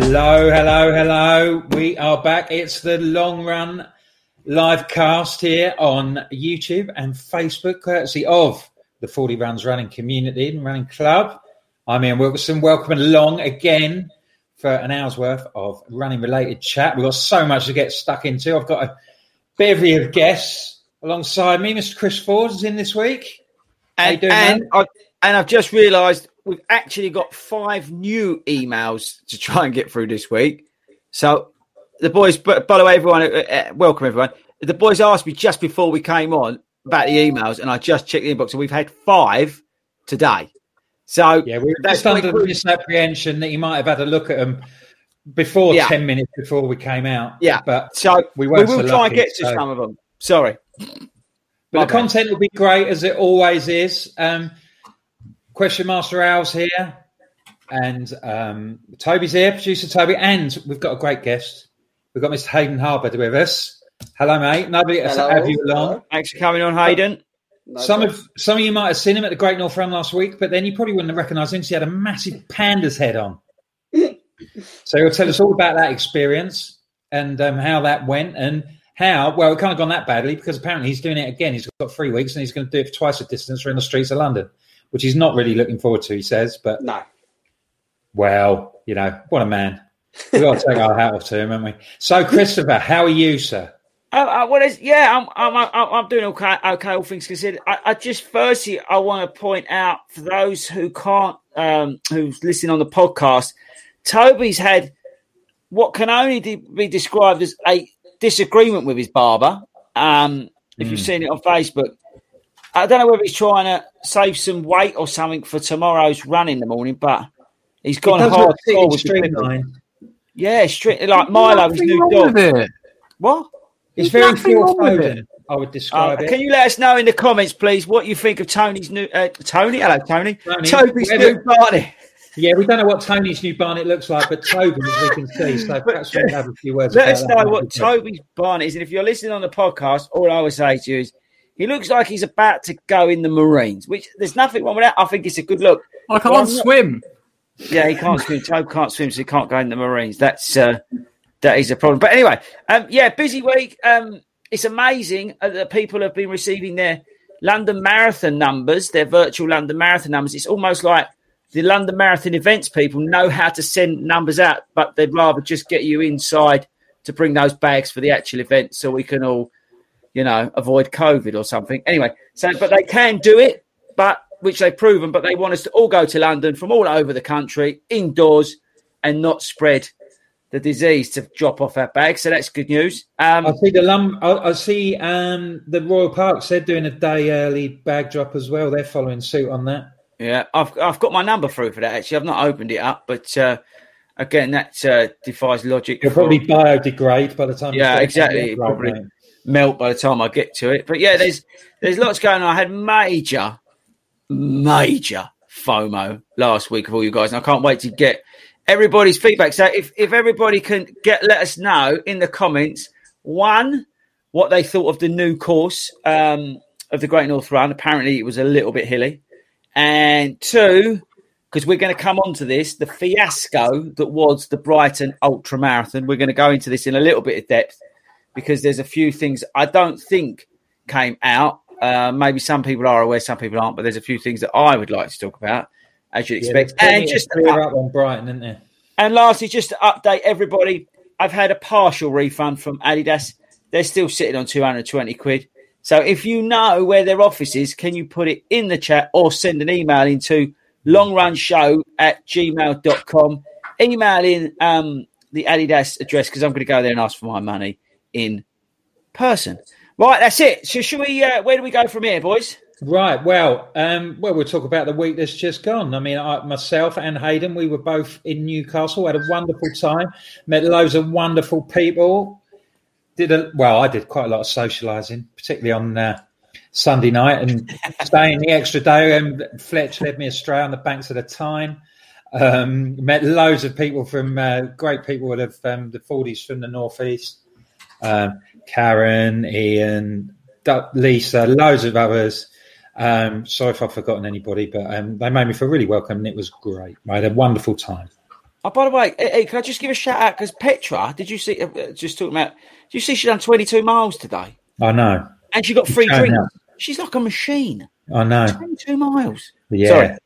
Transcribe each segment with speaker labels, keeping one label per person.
Speaker 1: Hello, hello, hello. We are back. It's the long run live cast here on YouTube and Facebook, courtesy of the Fordy Runs Running Community and Running Club. I'm Ian Wilkerson. Welcome along again for an hour's worth of running related chat. We've got so much to get stuck into. I've got a bevy of guests alongside me. Mr. Chris Ford is in this week. How
Speaker 2: And
Speaker 1: doing,
Speaker 2: and,
Speaker 1: man?
Speaker 2: I, and I've just realised we've actually got five new emails to try and get through this week. So the boys, but by the way, everyone, uh, uh, welcome everyone. The boys asked me just before we came on about the emails, and I just checked the inbox, and we've had five today. So
Speaker 1: Yeah, we were
Speaker 2: that's
Speaker 1: just under the misapprehension that you might have had a look at them before
Speaker 2: Yeah.
Speaker 1: 10 minutes before we came out.
Speaker 2: yeah.
Speaker 1: But
Speaker 2: so
Speaker 1: we
Speaker 2: we, will
Speaker 1: so
Speaker 2: try
Speaker 1: lucky,
Speaker 2: and get to
Speaker 1: so-
Speaker 2: some of them. Sorry.
Speaker 1: But
Speaker 2: My
Speaker 1: the
Speaker 2: bad.
Speaker 1: content will be great as it always is. Um, Question Master Al's here, and um, Toby's here, producer Toby, and we've got a great guest. We've got Mr. Hayden Harbour with us. Hello, mate. Has
Speaker 3: Hello.
Speaker 1: have you along.
Speaker 2: Thanks for coming on, Hayden.
Speaker 3: No
Speaker 1: Some
Speaker 3: problem.
Speaker 1: of some of you might have seen him at the Great North Run last week, but then you probably wouldn't have recognised him. 'cause he had a massive panda's head on. so he'll tell us all about that experience and um, how that went and how. Well, it can't have gone that badly because apparently he's doing it again. He's got three weeks and he's going to do it for twice the distance around the streets of London, which he's not really looking forward to. He says, but
Speaker 3: no.
Speaker 1: well, you know, what a man. We've got to take our hat off to him, haven't we? So, Christopher, how are you, sir?
Speaker 2: Uh, uh, well, it's, yeah, I'm, I'm, I'm, I'm doing okay, okay, all things considered. I, I just, firstly, I want to point out for those who can't, um, who's listening on the podcast, Toby's had what can only de- be described as a disagreement with his barber. Um, if you've seen it on Facebook, I don't know whether he's trying to save some weight or something for tomorrow's run in the morning, but he's gone
Speaker 1: Does
Speaker 2: hard.
Speaker 1: look pretty
Speaker 2: with the clipping.
Speaker 1: streamlined.
Speaker 2: Yeah, straight like Milo's new dog.
Speaker 4: it.
Speaker 2: What?
Speaker 1: It's
Speaker 4: There's
Speaker 1: very
Speaker 4: nothing
Speaker 1: Phil Foden. I would
Speaker 2: Uh,
Speaker 1: describe it.
Speaker 2: can you let us know in the comments, please, what you think of Tony's new uh, Tony? Hello, Tony.
Speaker 1: Tony,
Speaker 2: Toby's
Speaker 1: whether-
Speaker 2: new party.
Speaker 1: Yeah, we don't know what Tony's new barnet looks like, but Toby, as we can see, so perhaps we'll have a few words.
Speaker 2: Let
Speaker 1: about
Speaker 2: us know
Speaker 1: That'd
Speaker 2: what
Speaker 1: be great.
Speaker 2: Toby's barnet is, and if you're listening on the podcast, all I would say to you is he looks like he's about to go in the Marines. Which there's nothing wrong with that. I think it's a good look.
Speaker 4: I can't
Speaker 2: not-
Speaker 4: swim.
Speaker 2: Yeah, he can't swim. Toby can't swim, so he can't go in the Marines. That's uh, that is a problem. But anyway, um, yeah, busy week. Um, it's amazing uh, that people have been receiving their London Marathon numbers, their virtual London Marathon numbers. It's almost like the London Marathon events people know how to send numbers out, but they'd rather just get you inside to bring those bags for the actual event, so we can all, you know, avoid COVID or something. Anyway, so but they can do it, but which they've proven, but they want us to all go to London from all over the country, indoors, and not spread the disease to drop off our bags. So that's good news. Um,
Speaker 1: I see the lum. I, I see um, the Royal Parks. They're doing a day early bag drop as well. They're following suit on that.
Speaker 2: Yeah, I've I've got my number through for that. Actually, I've not opened it up, but uh, again, that uh, defies logic.
Speaker 1: It'll probably biodegrade by the time.
Speaker 2: Yeah, exactly. Probably right, melt by the time I get to it. But yeah, there's there's lots going on. I had major, major FOMO last week of all you guys, and I can't wait to get everybody's feedback. So if if everybody can get let us know in the comments, one what they thought of the new course um, of the Great North Run. Apparently, it was a little bit hilly, and two because we're going to come on to this the fiasco that was the Brighton Ultra Marathon. We're going to go into this in a little bit of depth because there's a few things I don't think came out. Uh, maybe some people are aware, some people aren't, but there's a few things that I would like to talk about, as you'd expect.
Speaker 1: Yeah, and just clear up on Brighton, isn't there?
Speaker 2: And lastly, just to update everybody, I've had a partial refund from Adidas. They're still sitting on 220 quid. So if you know where their office is, can you put it in the chat or send an email into longrunshow at gmail.com. Email in um, the Adidas address because I'm going to go there and ask for my money in person. Right, that's it. So, should we? Uh, where do we go from here, boys?
Speaker 1: Right. Well, um, well, we'll talk about the week that's just gone. I mean, I, myself and Hayden, we were both in Newcastle. Had a wonderful time. Met loads of wonderful people. Did a well. I did quite a lot of socialising, particularly on uh, Sunday night and staying the extra day. And Fletch led me astray on the banks of the Tyne. Um, met loads of people from uh, great people of um, the Fordies from the northeast. Um, Karen, Ian, Lisa, loads of others. Um, sorry if I've forgotten anybody, but um, they made me feel really welcome and it was great. I had a wonderful time.
Speaker 2: Oh, by the way, hey, can I just give a shout out? Because Petra, did you see, uh, just talking about, did you see she done 22 miles today?
Speaker 1: I know.
Speaker 2: And she got free drinks. She's like a machine.
Speaker 1: I know.
Speaker 2: 22 miles.
Speaker 1: Yeah. Sorry.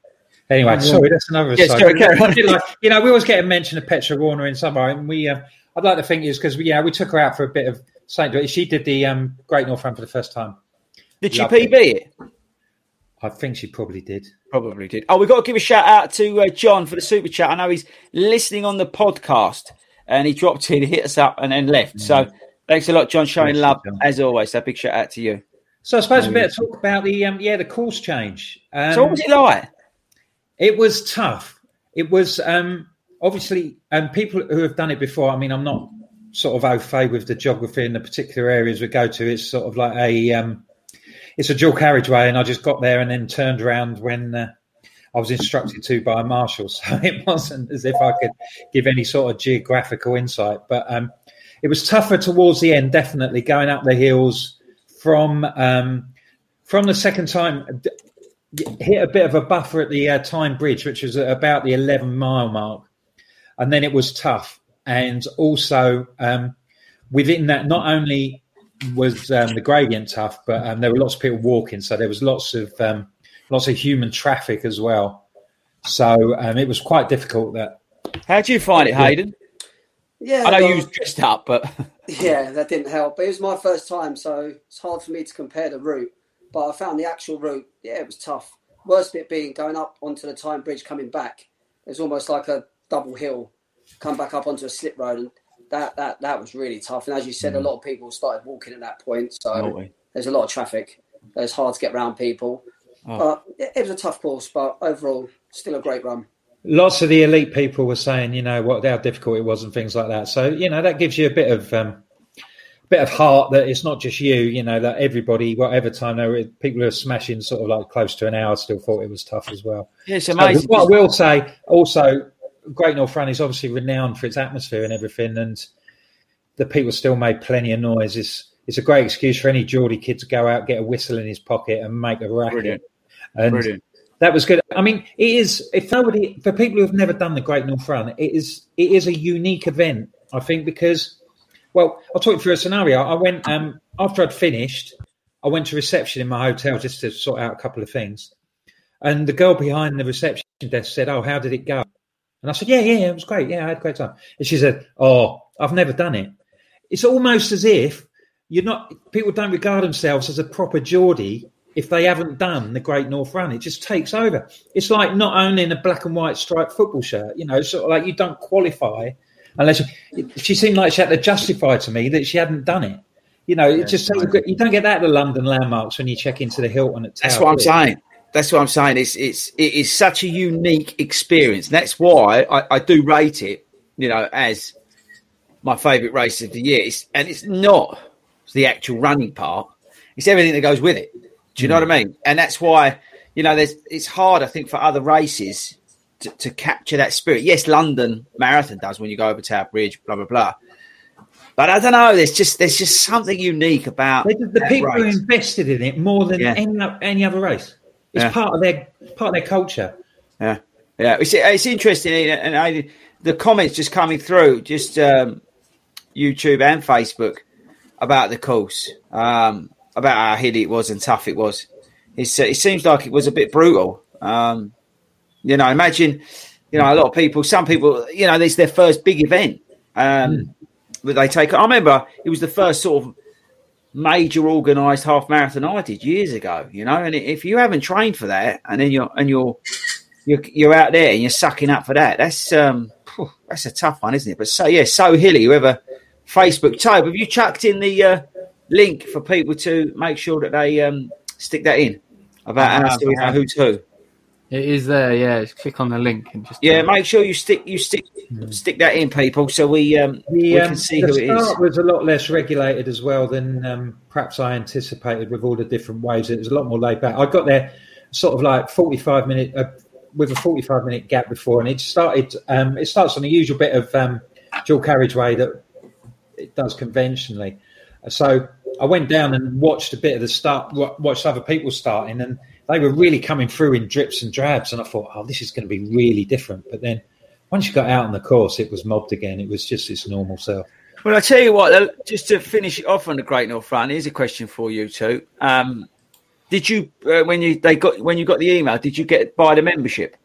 Speaker 1: Anyway, sorry, that's another yeah, sorry, like, you know, we always get a mention of Petra Warner in summer, and we, uh, I'd like to think is because we, yeah, we took her out for a bit of St. She did the um, Great North Run for the first time.
Speaker 2: Did she PB it. it?
Speaker 1: I think she probably did.
Speaker 2: Probably did. Oh, we've got to give a shout out to uh, John for the super chat. I know he's listening on the podcast and he dropped in, hit us up, and then left. Mm. So thanks a lot, John, showing love as always. So big shout out to you.
Speaker 1: So I suppose we better talk about the um, yeah the course change.
Speaker 2: Um, so what was it like?
Speaker 1: It was tough. It was um, obviously and um, people who have done it before. I mean, I'm not sort of au fait with the geography in the particular areas we go to. It's sort of like a um, it's a dual carriageway, and I just got there and then turned around when uh, I was instructed to by a marshal. So it wasn't as if I could give any sort of geographical insight, but um, it was tougher towards the end. Definitely going up the hills from um, from the second time hit a bit of a buffer at the uh, Tyne Bridge, which was about the 11 mile mark, and then it was tough. And also um, within that, not only was um, the gradient tough, but um, there were lots of people walking, so there was lots of um, lots of human traffic as well. So um, it was quite difficult. That
Speaker 2: how do you find it, Hayden?
Speaker 3: Yeah,
Speaker 2: I know well, you was dressed up, but
Speaker 3: yeah, that didn't help. But it was my first time, so it's hard for me to compare the route. But I found the actual route, yeah, it was tough. Worst bit being going up onto the Tyne Bridge, coming back. It was almost like a double hill, come back up onto a slip road, and that that that was really tough. And as you said, mm. a lot of people started walking at that point, so there's a lot of traffic. It's hard to get around people. Oh. But it, it was a tough course, but overall, still a great run
Speaker 1: lots of the elite people were saying, you know, what how difficult it was and things like that. So you know that gives you a bit of um, bit of heart that it's not just you. You know that everybody, whatever time they were, people who are smashing sort of like close to an hour still thought it was tough as well.
Speaker 2: Yeah, it's amazing.
Speaker 1: So what I will say also, Great North Run is obviously renowned for its atmosphere and everything, and the people still made plenty of noise. It's it's a great excuse for any Geordie kid to go out, get a whistle in his pocket, and make a racket. Brilliant. And Brilliant that was good. I mean, it is if nobody for people who have never done the Great North Run, it is it is a unique event. I think because, well, I'll talk you through a scenario. I went um, after I'd finished. I went to reception in my hotel just to sort out a couple of things, and the girl behind the reception desk said, "Oh, how did it go?" And I said, "Yeah, yeah, it was great. Yeah, I had a great time." And she said, "Oh, I've never done it." It's almost as if you're not. People don't regard themselves as a proper Geordie if they haven't done the Great North Run. It just takes over. It's like not owning a black and white striped football shirt. You know, sort of like you don't qualify unless she, she seemed like she had to justify to me that she hadn't done it. You know, it just you don't get that at the London landmarks when you check into the Hilton at Tower.
Speaker 2: That's what I'm saying. That's what I'm saying. It's it's it is such a unique experience. That's why I, I do rate it. You know, as my favourite race of the year. It's, and it's not the actual running part; it's everything that goes with it. Do you know what I hmm. mean? And that's why you know there's it's hard, I think, for other races to, to capture that spirit. Yes, London Marathon does when you go over Tower Bridge, blah blah blah. But I don't know. There's just there's just something unique about
Speaker 1: the, the people
Speaker 2: race.
Speaker 1: who invested in it more than
Speaker 2: Yeah.
Speaker 1: any any other race. It's
Speaker 2: Yeah.
Speaker 1: part of their part of their culture.
Speaker 2: Yeah, yeah. It's, it's interesting, and I, the comments just coming through, just um, YouTube and Facebook about the course, um, about how hilly it was and tough it was. It's, uh, it seems like it was a bit brutal. Um, you know, imagine, you know, a lot of people, some people, you know, it's their first big event um, that they take. I remember it was the first sort of major organised half marathon I did years ago. You know, and if you haven't trained for that, and then you're and you're you're, you're out there and you're sucking up for that, that's um that's a tough one, isn't it? But so yeah, so hilly. Whoever Facebook Tobe, have you chucked in the uh, link for people to make sure that they um stick that in about
Speaker 4: I
Speaker 2: how
Speaker 4: have,
Speaker 2: so we
Speaker 4: I
Speaker 2: know
Speaker 4: have.
Speaker 2: who's who?
Speaker 4: It is there, yeah. Just click on the link and just
Speaker 2: Yeah, make sure you stick you stick stick that in, people, so we um we
Speaker 1: The, um,
Speaker 2: can see
Speaker 1: the
Speaker 2: who it is.
Speaker 1: start was a lot less regulated as well than um, perhaps I anticipated with all the different waves. It was a lot more laid back. I got there sort of like forty-five minute uh, with a forty-five minute gap before, and it started. Um, it starts on the usual bit of um, dual carriageway that it does conventionally. So I went down and watched a bit of the start, watched other people starting, and they were really coming through in drips and drabs. And I thought, oh, this is going to be really different. But then once you got out on the course, it was mobbed again. It was just its normal self.
Speaker 2: Well, I tell you what, just to finish it off on the Great North Run, here's a question for you two. Um, did you uh, when you they got when you got the email? Did you get buy the membership?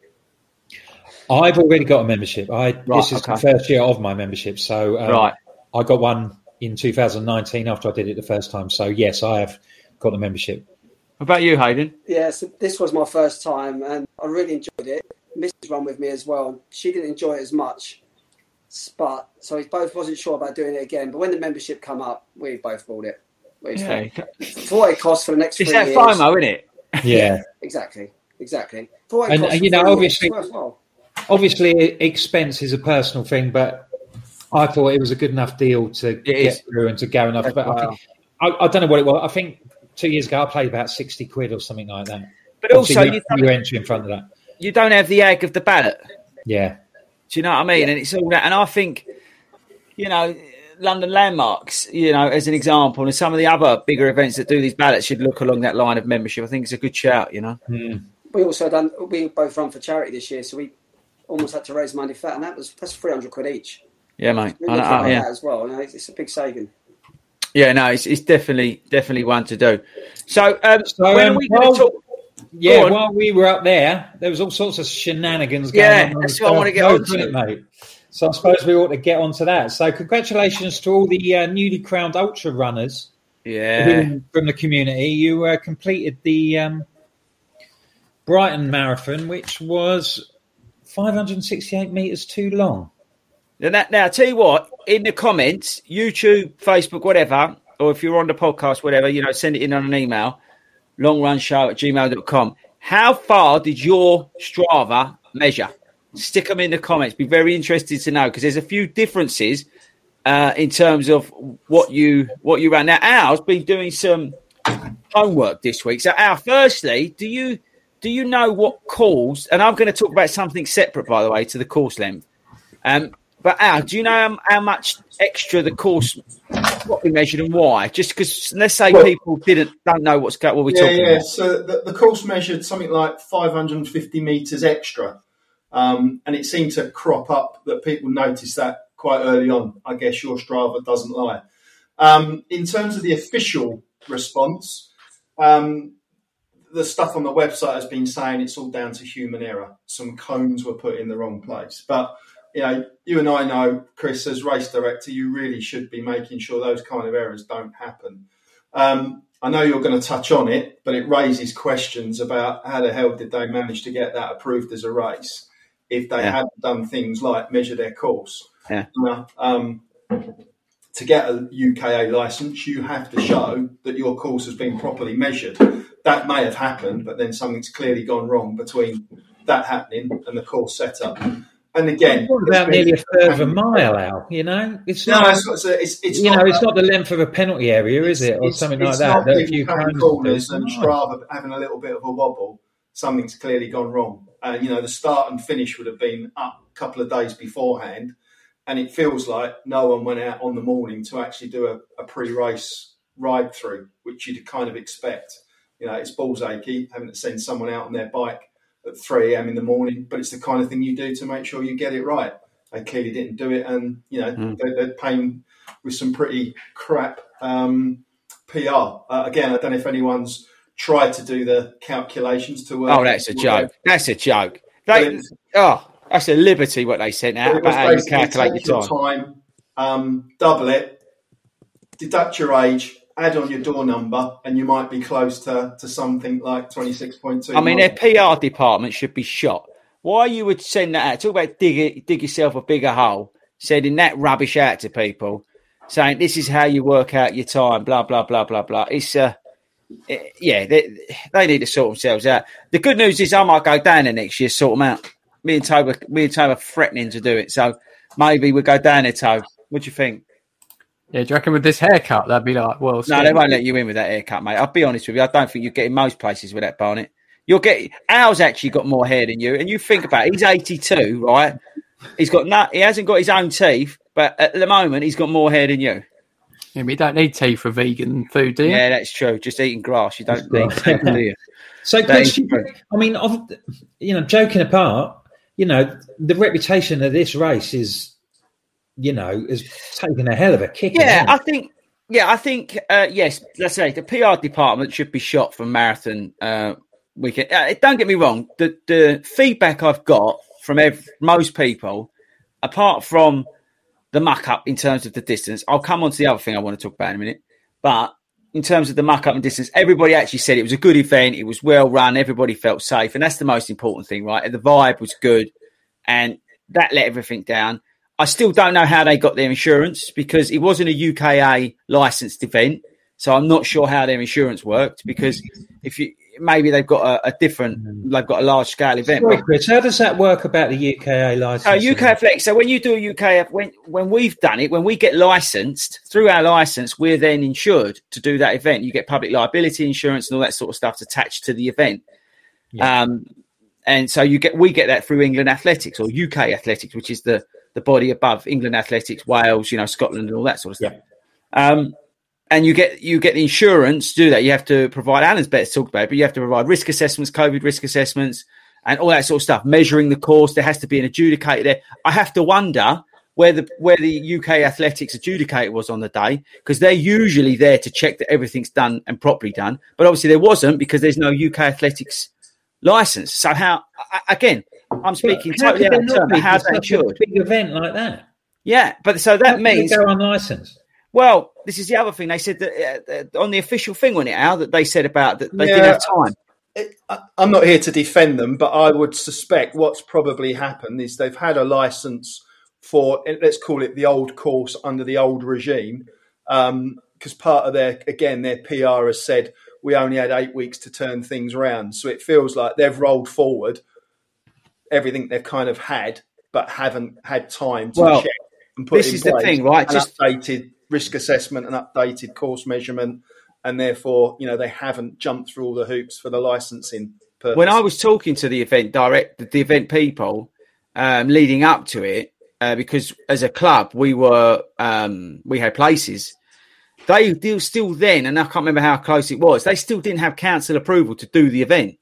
Speaker 1: I've already got a membership. I this is
Speaker 2: okay.
Speaker 1: the first year of my membership, so um,
Speaker 2: Right.
Speaker 1: I got one in 2019 after I did it the first time. So yes, I have got the membership.
Speaker 2: What about you, Hayden?
Speaker 3: Yeah, so this was my first time and I really enjoyed it. Mrs. run with me as well. She didn't enjoy it as much. But so we both wasn't sure about doing it again. But when the membership come up, we both bought it. We
Speaker 2: Yeah.
Speaker 3: For what it costs for the next
Speaker 2: It's
Speaker 3: three
Speaker 2: that
Speaker 3: years.
Speaker 2: FOMO, isn't it?
Speaker 1: Yeah,
Speaker 3: Exactly. Exactly. For what it
Speaker 1: And,
Speaker 3: costs for
Speaker 1: you know,
Speaker 3: three
Speaker 1: obviously-
Speaker 3: it's worthwhile.
Speaker 1: obviously expense is a personal thing, but I thought it was a good enough deal to
Speaker 2: It
Speaker 1: get
Speaker 2: is.
Speaker 1: through and to go enough. But I,
Speaker 2: Wow.
Speaker 1: think, I, I don't know what it was. I think two years ago I played about 60 quid or something like that.
Speaker 2: But also, you
Speaker 1: you,
Speaker 2: don't,
Speaker 1: you entry in front of that.
Speaker 2: you don't have the egg of the ballot.
Speaker 1: Yeah.
Speaker 2: Do you know what I mean? And it's all that. And I think, you know, London landmarks, you know, as an example, and some of the other bigger events that do these ballots should look along that line of membership. I think it's a good shout. You know. Hmm.
Speaker 3: We also done we both run for charity this year, so we almost had to raise money for that, and that was that's three hundred quid each.
Speaker 2: Yeah, mate.
Speaker 3: We
Speaker 2: I know, uh,
Speaker 3: at
Speaker 2: yeah.
Speaker 3: that as well. You know, it's, it's a big saving.
Speaker 2: Yeah, no, it's, it's definitely definitely one to do. So, um,
Speaker 1: So,
Speaker 2: when
Speaker 1: um,
Speaker 2: we
Speaker 1: well-
Speaker 2: to talk?
Speaker 1: Yeah, while we were up there, there was all sorts of shenanigans going
Speaker 2: Yeah,
Speaker 1: on. on
Speaker 2: that's what I wanna get
Speaker 1: Coast,
Speaker 2: onto.
Speaker 1: it, mate. So I suppose we ought to get onto that. So congratulations to all the uh, newly crowned ultra runners
Speaker 2: Yeah,
Speaker 1: from the community. You uh, completed the um, Brighton Marathon, which was 568 metres too long.
Speaker 2: Now, now, tell you what, in the comments, YouTube, Facebook, whatever, or if you're on the podcast, whatever, you know, send it in on an email, longrunshow at gmail.com. How far did your Strava measure? Stick them in the comments. Be very interested to know because there's a few differences uh, in terms of what you what you ran. Now, Al's been doing some homework this week. So, Al, firstly, do you do you know what calls? And I'm going to talk about something separate, by the way, to the course length. Um, but Al, do you know how, how much extra the course what we measured and why? Just because let's say
Speaker 5: Well-
Speaker 2: people didn't don't know what's go, what we're
Speaker 5: yeah,
Speaker 2: talking
Speaker 5: yeah.
Speaker 2: about.
Speaker 5: So the, the course measured something like 550 meters extra, um, and it seemed to crop up that people noticed that quite early on. I guess your Strava doesn't lie. Um, in terms of the official response, um, the stuff on the website has been saying it's all down to human error. Some cones were put in the wrong place, but you know, you and I know, Chris, as race director, you really should be making sure those kind of errors don't happen. Um, I know you're going to touch on it, but it raises questions about how the hell did they manage to get that approved as a race? if they
Speaker 2: Yeah.
Speaker 5: haven't done things like measure their course.
Speaker 2: Yeah.
Speaker 5: Now, um, to get a UKA license, you have to show that your course has been properly measured. That may have happened, but then something's clearly gone wrong between that happening and the course setup. And again,
Speaker 1: What about nearly a third of a mile out? You know, it's
Speaker 5: No,
Speaker 1: not.
Speaker 5: it's, it's, it's, it's
Speaker 1: you
Speaker 5: not
Speaker 1: know, it's not the length of a penalty area, is it, or something
Speaker 5: it's
Speaker 1: like that?
Speaker 5: not
Speaker 1: that a few
Speaker 5: corners and. Strava having a little bit of a wobble. Something's clearly gone wrong. Uh, you know, the start and finish would have been up a couple of days beforehand, and it feels like no one went out on the morning to actually do a, a pre-race ride through, which you'd kind of expect. You know, it's balls achy having to send someone out on their bike at 3 a.m. in the morning, but it's the kind of thing you do to make sure you get it right. They clearly didn't do it, and you know
Speaker 2: Mm.
Speaker 5: they, they're paying with some pretty crap um, PR. Uh, again, I don't know if anyone's tried to do the calculations to work.
Speaker 2: Oh, that's a joke. That's a joke. They, oh, that's a liberty what they sent out
Speaker 5: But it was
Speaker 2: about how you calculate your
Speaker 5: your
Speaker 2: time.
Speaker 5: time, um, double it, deduct your age, add on your door number, and you might be close to, to something like 26.2.
Speaker 2: I mean, their. PR department should be shot. Why you would send that out? Talk about dig it, dig yourself a bigger hole, sending that rubbish out to people, saying this is how you work out your time, blah blah blah blah blah. It's uh, eh, yeah, they, they need to sort themselves out. The good news is I might go down there next year, sort them out. Me and Tobe, me and Tobe are threatening to do it, so maybe we'll go down there, Tobe. What do you think?
Speaker 4: Yeah, do you reckon with this haircut that'd be like, well,
Speaker 2: No, they won't let you in with that haircut, mate. I'll be honest with you. I don't think you get in most places with that bonnet. You'll get Al's actually got more hair than you, and you think about it, he's eighty-two, right? He's got no, he hasn't got his own teeth, but at the moment he's got more hair than you.
Speaker 4: Yeah, but you don't need teeth for vegan food, do you?
Speaker 2: Yeah, that's true. Just eating grass, you don't need teeth, do you?
Speaker 1: So,
Speaker 2: That is
Speaker 1: you. I mean, you know, joking apart, you know, the reputation of this race is, you know, is taking a hell of a kick.
Speaker 2: Yeah. I think. Yeah, I think. Uh, yes, let's say the PR department should be shot for marathon uh, weekend. Uh, don't get me wrong. The the feedback I've got from ev- most people, apart from the muck up in terms of the distance, I'll come on to the other thing I want to talk about in a minute. But in terms of the muck up and distance, everybody actually said it was a good event. It was well run. Everybody felt safe, and that's the most important thing, right? The vibe was good, and that let everything down. I still don't know how they got their insurance because it wasn't a UKA licensed event. So I'm not sure how their insurance worked because if you maybe they've got a, a different, they've got a large scale event.
Speaker 1: Sorry, Chris, how does that work about the UKA license?
Speaker 2: So UK Athletics. So when you do a UK, when when we've done it, when we get licensed through our license, we're then insured to do that event. You get public liability insurance and all that sort of stuff attached to the event. Um, and so you get we get that through England Athletics or UK Athletics, which is the the body above England Athletics, Wales, you know, Scotland, and all that sort of stuff. Um, and you get you get the insurance to do that. You have to provide Alan's better talked about, it, but you have to provide risk assessments, COVID risk assessments, and all that sort of stuff. Measuring the course, there has to be an adjudicator there. I have to wonder where the where the UK Athletics adjudicator was on the day because they're usually there to check that everything's done and properly done. But obviously there wasn't because there's no UK Athletics license. So how again? I'm speaking
Speaker 1: How
Speaker 2: totally
Speaker 1: could
Speaker 2: out of
Speaker 1: not
Speaker 2: turn. how's that
Speaker 1: such a big event like that?
Speaker 2: Yeah, but so
Speaker 1: How
Speaker 2: that
Speaker 1: could they
Speaker 2: means
Speaker 1: go unlicensed.
Speaker 2: well, this is the other thing they said that uh, uh, on the official thing on it, Al, that they said about that they
Speaker 5: Yeah.
Speaker 2: didn't have time.
Speaker 5: I- I'm not here to defend them, but I would suspect what's probably happened is they've had a license for, let's call it the old course under the old regime, Um, because part of their, again, their PR has said we only had eight weeks to turn things around. So it feels like they've rolled forward everything they've kind of had, but haven't had time to
Speaker 2: Well,
Speaker 5: check and put
Speaker 2: this is the thing, right? Just-
Speaker 5: updated risk assessment, and updated course measurement, and therefore, you know, they haven't jumped through all the hoops for the licensing purpose.
Speaker 2: When I was talking to the event direct, the event people um, leading up to it, uh, because as a club we were um, we had places. They do still then, and I can't remember how close it was. They still didn't have council approval to do the event.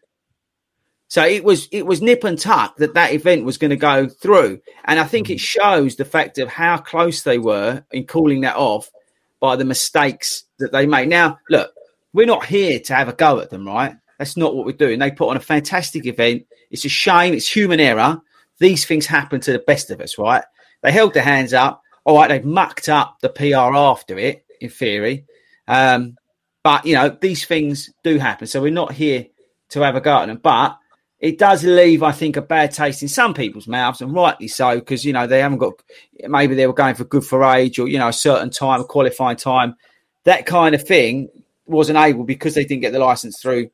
Speaker 2: So it was it was nip and tuck that that event was going to go through, and I think it mm. shows the fact of how close they were in calling that off by the mistakes that they made. Now, look, we're not here to have a go at them, right? That's not what we're doing. They put on a fantastic event. It's a shame. It's human error. These things happen to the best of us, right? They held their hands up. All right, they've mucked up the PR after it, in theory. Um, but, you know, these things do happen. So we're not here to have a go at them. But it does leave, I think, a bad taste in some people's mouths, and rightly so, because you know they haven't got maybe they were going for good for age or you know a certain time, a qualifying time, that kind of thing wasn't able because they didn't get the license through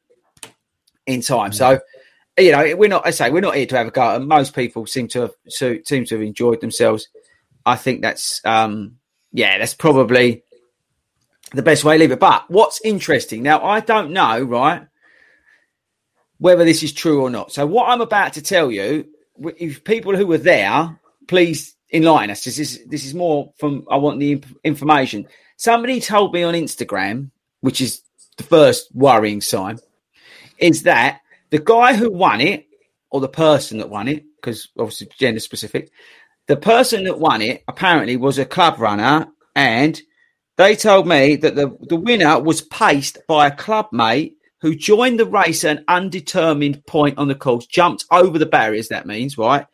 Speaker 2: in time. So you know we're not. I say we're not here to have a go. And most people seem to have seem to have enjoyed themselves. I think that's um yeah, that's probably the best way to leave it. But what's interesting now, I don't know, right? whether this is true or not. So, what I'm about to tell you, if people who were there, please enlighten us. This is this is more from I want the information. Somebody told me on Instagram, which is the first worrying sign, is that the guy who won it, or the person that won it, because obviously gender specific, the person that won it apparently was a club runner, and they told me that the, the winner was paced by a club mate who joined the race at an undetermined point on the course, jumped over the barriers, that means, right?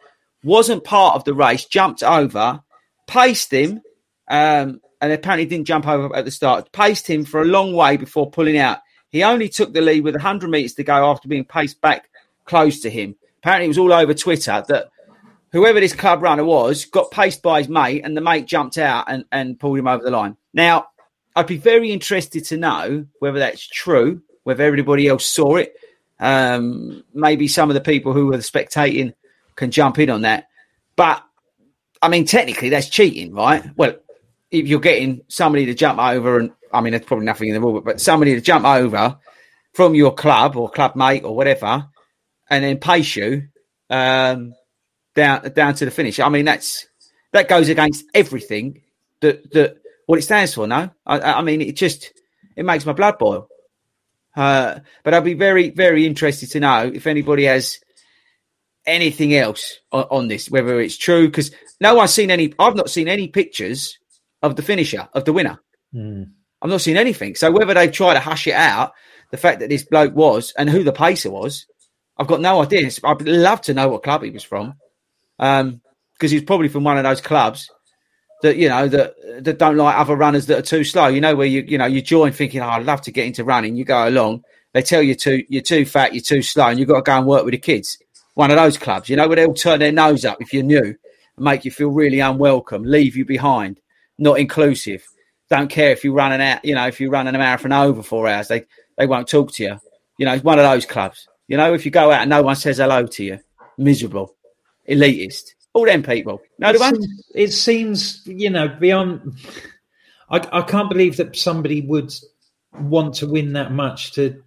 Speaker 2: Wasn't part of the race, jumped over, paced him, um, and apparently didn't jump over at the start, paced him for a long way before pulling out. He only took the lead with 100 metres to go after being paced back close to him. Apparently, it was all over Twitter that whoever this club runner was got paced by his mate, and the mate jumped out and, and pulled him over the line. Now, I'd be very interested to know whether that's true whether everybody else saw it. Um, maybe some of the people who were spectating can jump in on that. But I mean, technically, that's cheating, right? Well, if you're getting somebody to jump over, and I mean, there's probably nothing in the rule, but somebody to jump over from your club or club mate or whatever, and then pace you um, down down to the finish. I mean, that's that goes against everything that that what it stands for. No, I, I mean, it just it makes my blood boil. Uh, but I'd be very, very interested to know if anybody has anything else on, on this, whether it's true, because no one's seen any, I've not seen any pictures of the finisher, of the winner.
Speaker 1: Mm.
Speaker 2: I've not seen anything. So whether they try to hush it out, the fact that this bloke was and who the pacer was, I've got no idea. I'd love to know what club he was from. Um, because he's probably from one of those clubs that you know that that don't like other runners that are too slow. You know where you you know you join thinking, oh, I'd love to get into running. You go along, they tell you too you're too fat, you're too slow, and you've got to go and work with the kids. One of those clubs, you know, where they'll turn their nose up if you're new and make you feel really unwelcome, leave you behind, not inclusive. Don't care if you run an out, you know, if you run a marathon over four hours, they they won't talk to you. You know, it's one of those clubs. You know, if you go out and no one says hello to you, miserable, elitist all them people. No,
Speaker 1: it seems, it seems, you know, beyond. I, I can't believe that somebody would want to win that much to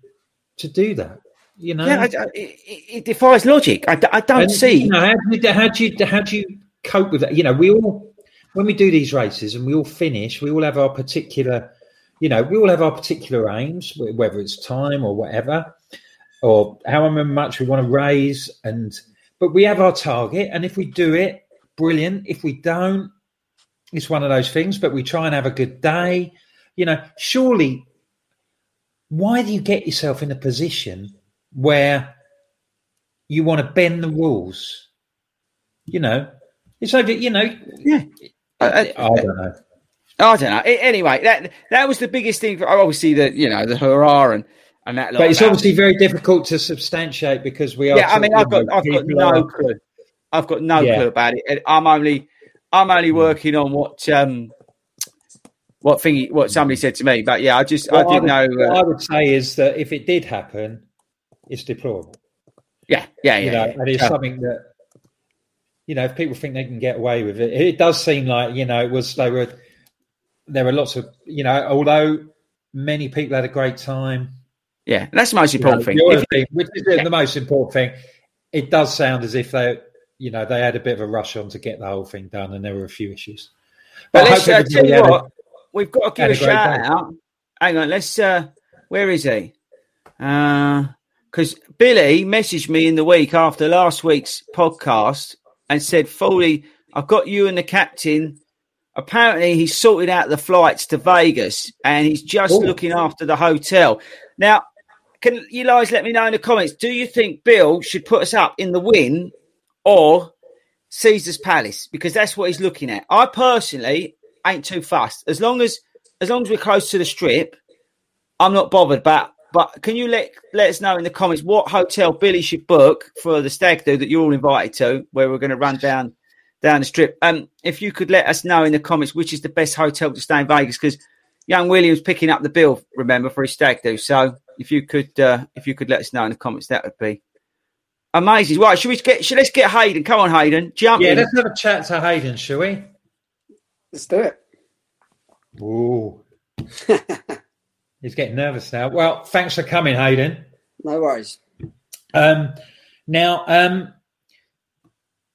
Speaker 1: to do that. You know,
Speaker 2: yeah, I, it, it, defies logic. I, I don't and, see.
Speaker 1: You know, how, do you, how do you how do you cope with that? You know, we all when we do these races and we all finish, we all have our particular, you know, we all have our particular aims, whether it's time or whatever, or however much we want to raise and but we have our target, and if we do it, brilliant. If we don't, it's one of those things. But we try and have a good day. You know, surely, why do you get yourself in a position where you want to bend the rules? You know, it's over. You know,
Speaker 2: yeah. I, I, I don't know. I don't know. Anyway, that that was the biggest thing. For, obviously, the you know the hurrah and and that.
Speaker 1: But it's obviously very difficult to substantiate because we are.
Speaker 2: Yeah, I mean, I've got, I've got no are... clue. I've got no yeah. clue about it. I'm only, I'm only hmm. working on what, um, what thing, what somebody said to me. But yeah, I just, I didn't
Speaker 1: I
Speaker 2: would,
Speaker 1: know. Uh, what I would say is that if it did happen, it's deplorable.
Speaker 2: Yeah, yeah, yeah.
Speaker 1: You know,
Speaker 2: yeah.
Speaker 1: and it's something that, you know, if people think they can get away with it, it does seem like you know it was they were. There were lots of you know, although many people had a great time
Speaker 2: yeah, that's the most important
Speaker 1: you know,
Speaker 2: thing.
Speaker 1: thing. Which is yeah. the most important thing. It does sound as if they, you know, they had a bit of a rush on to get the whole thing done, and there were a few issues.
Speaker 2: But, but let's uh, tell you what, a, we've got to give a, a shout day. out. Hang on, let's. uh Where is he? Because uh, Billy messaged me in the week after last week's podcast and said, "Foley, I've got you and the captain." Apparently, he's sorted out the flights to Vegas and he's just Ooh. looking after the hotel. Now, can you guys let me know in the comments? Do you think Bill should put us up in the Wynn or Caesar's Palace? Because that's what he's looking at. I personally ain't too fast. As long as as long as we're close to the strip, I'm not bothered But But can you let let us know in the comments what hotel Billy should book for the stag do that you're all invited to, where we're going to run down down the strip? Um, if you could let us know in the comments which is the best hotel to stay in Vegas, because young William's picking up the bill, remember, for his stag do. So if you could uh, if you could let us know in the comments, that would be amazing. Right, should we get should let's get Hayden. Come on, Hayden. Jump
Speaker 1: Yeah,
Speaker 2: in.
Speaker 1: let's have a chat to Hayden, shall we?
Speaker 3: Let's do it.
Speaker 1: Ooh. He's getting nervous now. Well, thanks for coming, Hayden.
Speaker 3: No worries.
Speaker 1: Um, now, um,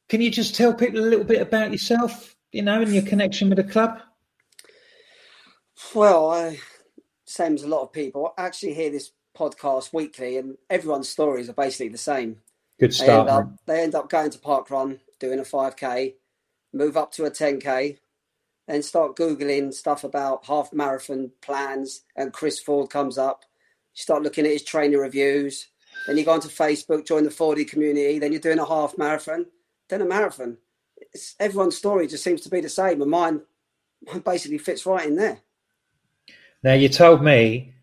Speaker 1: can you just tell people a little bit about yourself, you know, and your connection with the club?
Speaker 3: Well, I, same as a lot of people, I actually hear this podcast weekly, and everyone's stories are basically the same.
Speaker 1: Good
Speaker 3: They
Speaker 1: start.
Speaker 3: end up, they end up going to Park Run, doing a 5K, move up to a 10K, then start Googling stuff about half marathon plans, and Chris Ford comes up. You start looking at his training reviews. Then you go onto Facebook, join the Fordy community. Then you're doing a half marathon, then a marathon. It's, everyone's story just seems to be the same, and mine, mine basically fits right in there.
Speaker 1: Now, you told me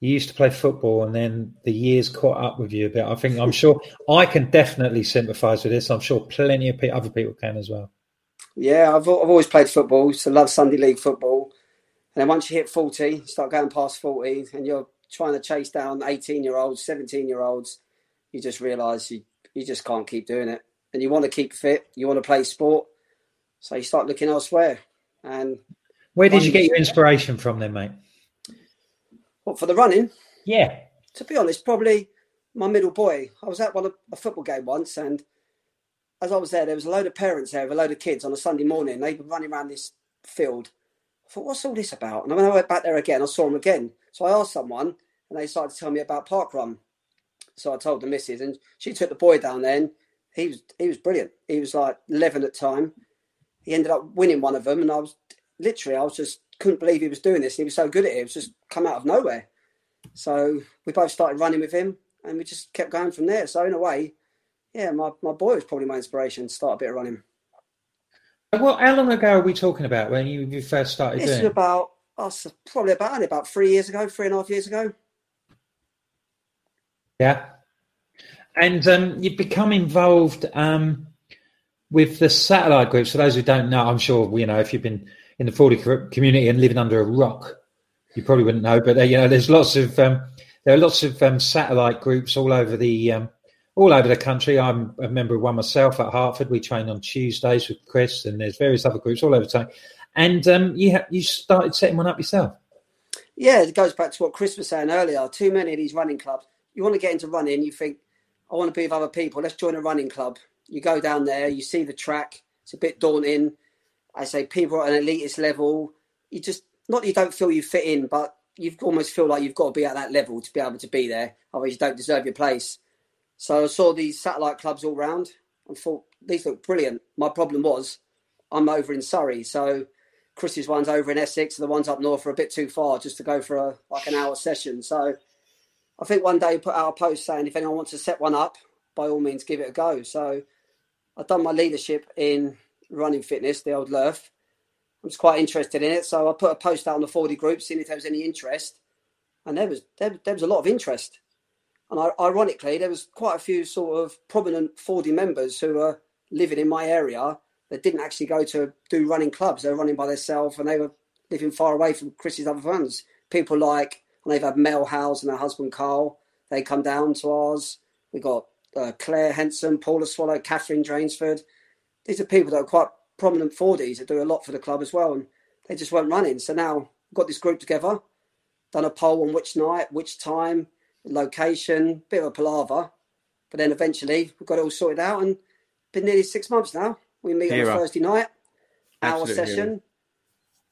Speaker 1: you used to play football and then the years caught up with you a bit. I think, I'm sure I can definitely sympathise with this. I'm sure plenty of pe- other people can as well.
Speaker 3: Yeah, I've, I've always played football. To love Sunday league football. And then once you hit 40, you start going past 40 and you're trying to chase down 18 year olds, 17 year olds, you just realise you, you just can't keep doing it. And you want to keep fit, you want to play sport. So you start looking elsewhere. And
Speaker 1: Where did you get your inspiration from then, mate?
Speaker 3: What for the running?
Speaker 1: Yeah.
Speaker 3: to be honest, probably my middle boy. I was at one of a football game once, and as I was there, there was a load of parents there with a load of kids on a Sunday morning. They were running around this field. I thought, what's all this about? And when I went back there again, I saw them again. So I asked someone, and they started to tell me about Park Run. So I told the missus, and she took the boy down there. And he was he was brilliant. He was like eleven at the time. He ended up winning one of them, and I was literally I was just couldn't believe he was doing this. He was so good at it. It was just come out of nowhere. So we both started running with him and we just kept going from there. So in a way, yeah, my, my boy was probably my inspiration to start a bit of running.
Speaker 1: Well, how long ago are we talking about when you, you first started
Speaker 3: This is
Speaker 1: doing
Speaker 3: about us probably about only about three years ago, three and a half years ago.
Speaker 1: Yeah. And um, you've become involved um, with the satellite group. So those who don't know, I'm sure you know if you've been in the Fordy community and living under a rock, you probably wouldn't know. But uh, you know, there's lots of um, there are lots of um, satellite groups all over the um, all over the country. I'm a member of one myself at Hartford. We train on Tuesdays with Chris, and there's various other groups all over time. And um, you ha- you started setting one up yourself.
Speaker 3: Yeah, it goes back to what Chris was saying earlier. Too many of these running clubs. You want to get into running, you think, I want to be with other people. Let's join a running club. You go down there, you see the track. It's a bit daunting. I say people at an elitist level. You just not you don't feel you fit in, but you almost feel like you've got to be at that level to be able to be there. Otherwise, you don't deserve your place. So I saw these satellite clubs all round and thought these look brilliant. My problem was I'm over in Surrey, so Chris's one's over in Essex, and the ones up north are a bit too far just to go for a like an hour session. So I think one day put out a post saying if anyone wants to set one up, by all means give it a go. So I've done my leadership in running fitness, the old LiRF. I was quite interested in it, so I put a post out on the Fordy group, seeing if there was any interest, and there was there, there was a lot of interest. And I, ironically, there was quite a few sort of prominent Fordy members who were living in my area that didn't actually go to do running clubs. They were running by themselves, and they were living far away from Chris's other friends. People like, and they've had Mel Howes and her husband Carl. They come down to ours. We got uh, Claire Henson, Paula Swallow, Catherine Drainsford. These are people that are quite prominent Fordies that do a lot for the club as well, and they just weren't running. So now we've got this group together, done a poll on which night, which time, location, bit of a palaver, but then eventually we've got it all sorted out and been nearly six months now. We meet on
Speaker 2: Hero.
Speaker 3: a Thursday night, hour
Speaker 2: Absolute
Speaker 3: session.
Speaker 2: hero.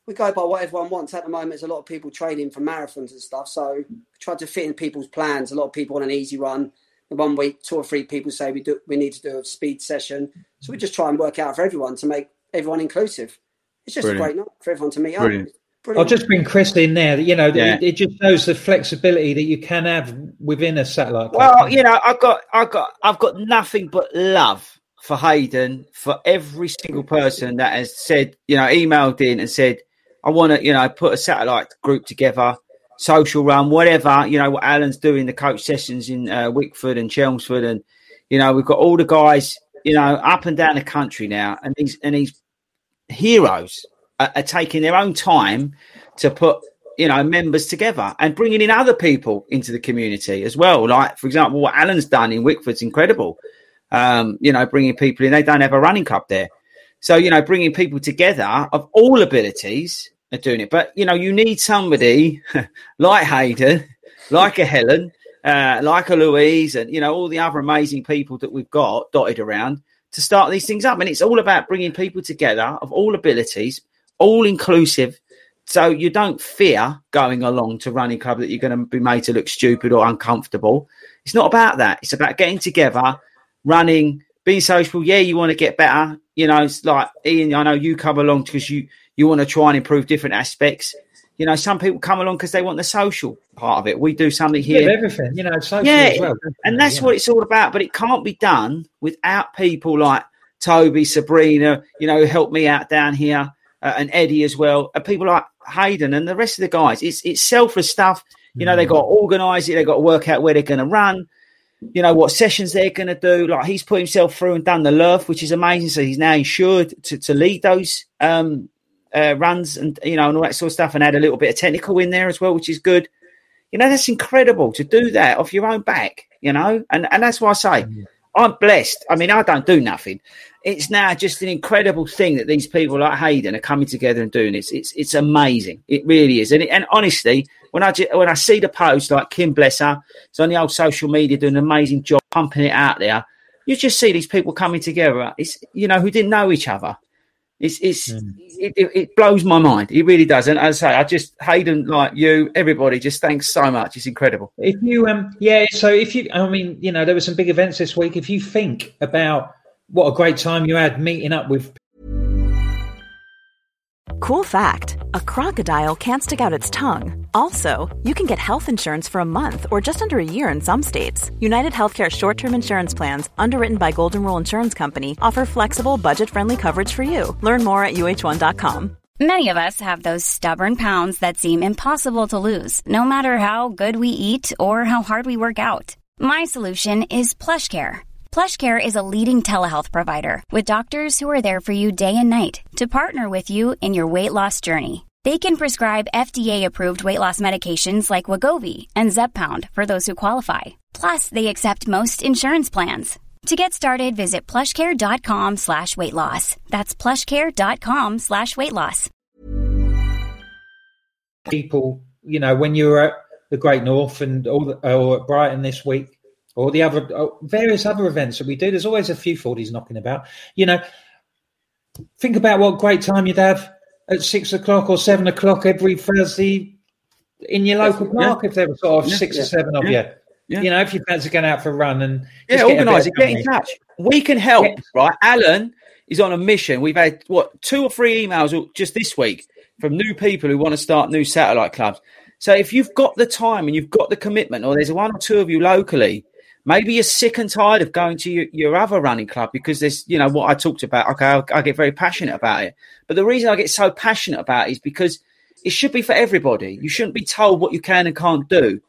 Speaker 3: We go by what everyone wants. At the moment, there's a lot of people training for marathons and stuff. So we try to fit in people's plans. A lot of people on an easy run. In one week, two or three people say we do we need to do a speed session. So we just try and work out for everyone to make everyone inclusive. It's just
Speaker 2: Brilliant.
Speaker 3: a great night for everyone to meet
Speaker 2: Brilliant.
Speaker 3: up.
Speaker 1: I'll just bring Chris in there. You know,
Speaker 2: Yeah.
Speaker 1: it, it just shows the flexibility that you can have within a satellite.
Speaker 2: Well,
Speaker 1: can't
Speaker 2: you know, I've got, I've got, I've got nothing but love for Hayden for every single person that has said, you know, emailed in and said, I want to, you know, put a satellite group together. Social run, whatever, you know, what Alan's doing, the coach sessions in uh, Wickford and Chelmsford. And, you know, we've got all the guys, you know, up and down the country now. And these, and these heroes are, are taking their own time to put, you know, members together and bringing in other people into the community as well. Like, for example, what Alan's done in Wickford's incredible. Um, you know, bringing people in, they don't have a running club there. So, you know, bringing people together of all abilities are doing it. But, you know, you need somebody like Hayden, like a Helen, uh, like a Louise, and, you know, all the other amazing people that we've got dotted around to start these things up. And it's all about bringing people together of all abilities, all inclusive. So you don't fear going along to running club that you're going to be made to look stupid or uncomfortable. It's not about that. It's about getting together, running, being social. Yeah, you want to get better. You know, it's like Ian. I know you come along because you you want to try and improve different aspects. You know, some people come along because they want the social part of it. We do something here,
Speaker 1: Yeah, everything, you know, social
Speaker 2: yeah,
Speaker 1: as well.
Speaker 2: and that's
Speaker 1: yeah.
Speaker 2: what it's all about. But it can't be done without people like Toby, Sabrina, you know, who help me out down here, uh, and Eddie as well, and people like Hayden and the rest of the guys. It's it's selfless stuff. You know, they got to organise it. They got to work out where they're going to run. You know what sessions they're going to do. Like he's put himself through and done the LiRF, which is amazing. So he's now insured to, to lead those um, uh, runs and you know and all that sort of stuff, and add a little bit of technical in there as well, which is good. You know, that's incredible to do that off your own back. You know, and and that's why I say I'm blessed. I mean, I don't do nothing. It's now just an incredible thing that these people like Hayden are coming together and doing this. It's it's amazing. It really is. And it, and honestly, when I when I see the post like Kim Blesser, it's on the old social media doing an amazing job pumping it out there. You just see these people coming together. It's you know who didn't know each other. It's it's it, it, it blows my mind. It really does. And as I say, I just Hayden like you, everybody. Just thanks so much. It's incredible.
Speaker 1: If you, um, yeah, so if you, I mean, you know, there were some big events this week. If you think about what a great time you had meeting up with
Speaker 6: Cool fact a crocodile can't stick out its tongue. Also, you can get health insurance for a month or just under a year in some states. United Healthcare short term insurance plans, underwritten by Golden Rule Insurance Company, offer flexible, budget friendly coverage for you. Learn more at uh1.com.
Speaker 7: Many of us have those stubborn pounds that seem impossible to lose, no matter how good we eat or how hard we work out. My solution is PlushCare. PlushCare is a leading telehealth provider with doctors who are there for you day and night to partner with you in your weight loss journey. They can prescribe FDA-approved weight loss medications like Wegovy and Zepbound for those who qualify. Plus, they accept most insurance plans. To get started, visit plushcare.com slash weight loss. That's plushcare.com slash weight loss.
Speaker 1: people, you know, when you were at the Great North and all the, or at Brighton this week, or the other or various other events that we do, there's always a few Fordies knocking about. You know, think about what great time you'd have at six o'clock or seven o'clock every Thursday in your local
Speaker 2: Yeah.
Speaker 1: park if there were sort of
Speaker 2: Yeah.
Speaker 1: six or seven of you. You know, if your you fancy going out for a run and
Speaker 2: Yeah,
Speaker 1: just get a bit
Speaker 2: organise it. Get in touch. We can help, right? Alan is on a mission. We've had what two or three emails just this week from new people who want to start new satellite clubs. So if you've got the time and you've got the commitment, or there's one or two of you locally, maybe you're sick and tired of going to your, your other running club because there's, you know, what I talked about. Okay, I, I get very passionate about it, but the reason I get so passionate about it is because it should be for everybody. You shouldn't be told what you can and can't do.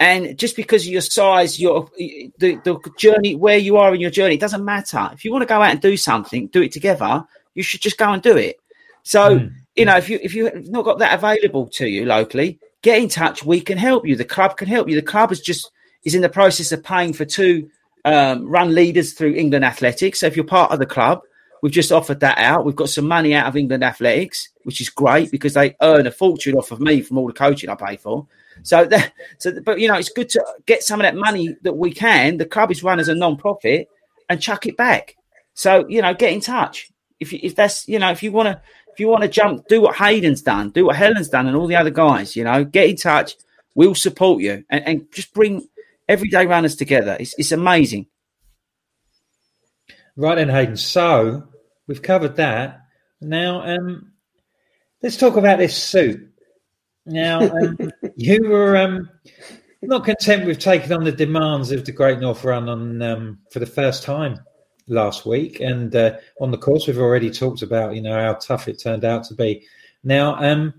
Speaker 2: And just because of your size, your the, the journey where you are in your journey, it doesn't matter. If you want to go out and do something, do it together. You should just go and do it. So hmm. you know, if you if you've not got that available to you locally, get in touch. We can help you. The club can help you. The club is just is in the process of paying for two um, run leaders through England Athletics. So if you're part of the club, we've just offered that out. We've got some money out of England Athletics, which is great because they earn a fortune off of me from all the coaching I pay for. So that, so but you know, it's good to get some of that money that we can. The club is run as a non-profit and chuck it back. So you know, get in touch if if that's you know if you want to if you want to jump, do what Hayden's done, do what Helen's done, and all the other guys. You know, get in touch. We'll support you and, and just bring everyday runners together. It's, it's amazing.
Speaker 1: Right then, Hayden. So we've covered that. Now, um, let's talk about this suit. Now, um, you were um, not content with taking on the demands of the Great North Run on um, for the first time last week, and uh, on the course we've already talked about, you know, how tough it turned out to be. Now, um,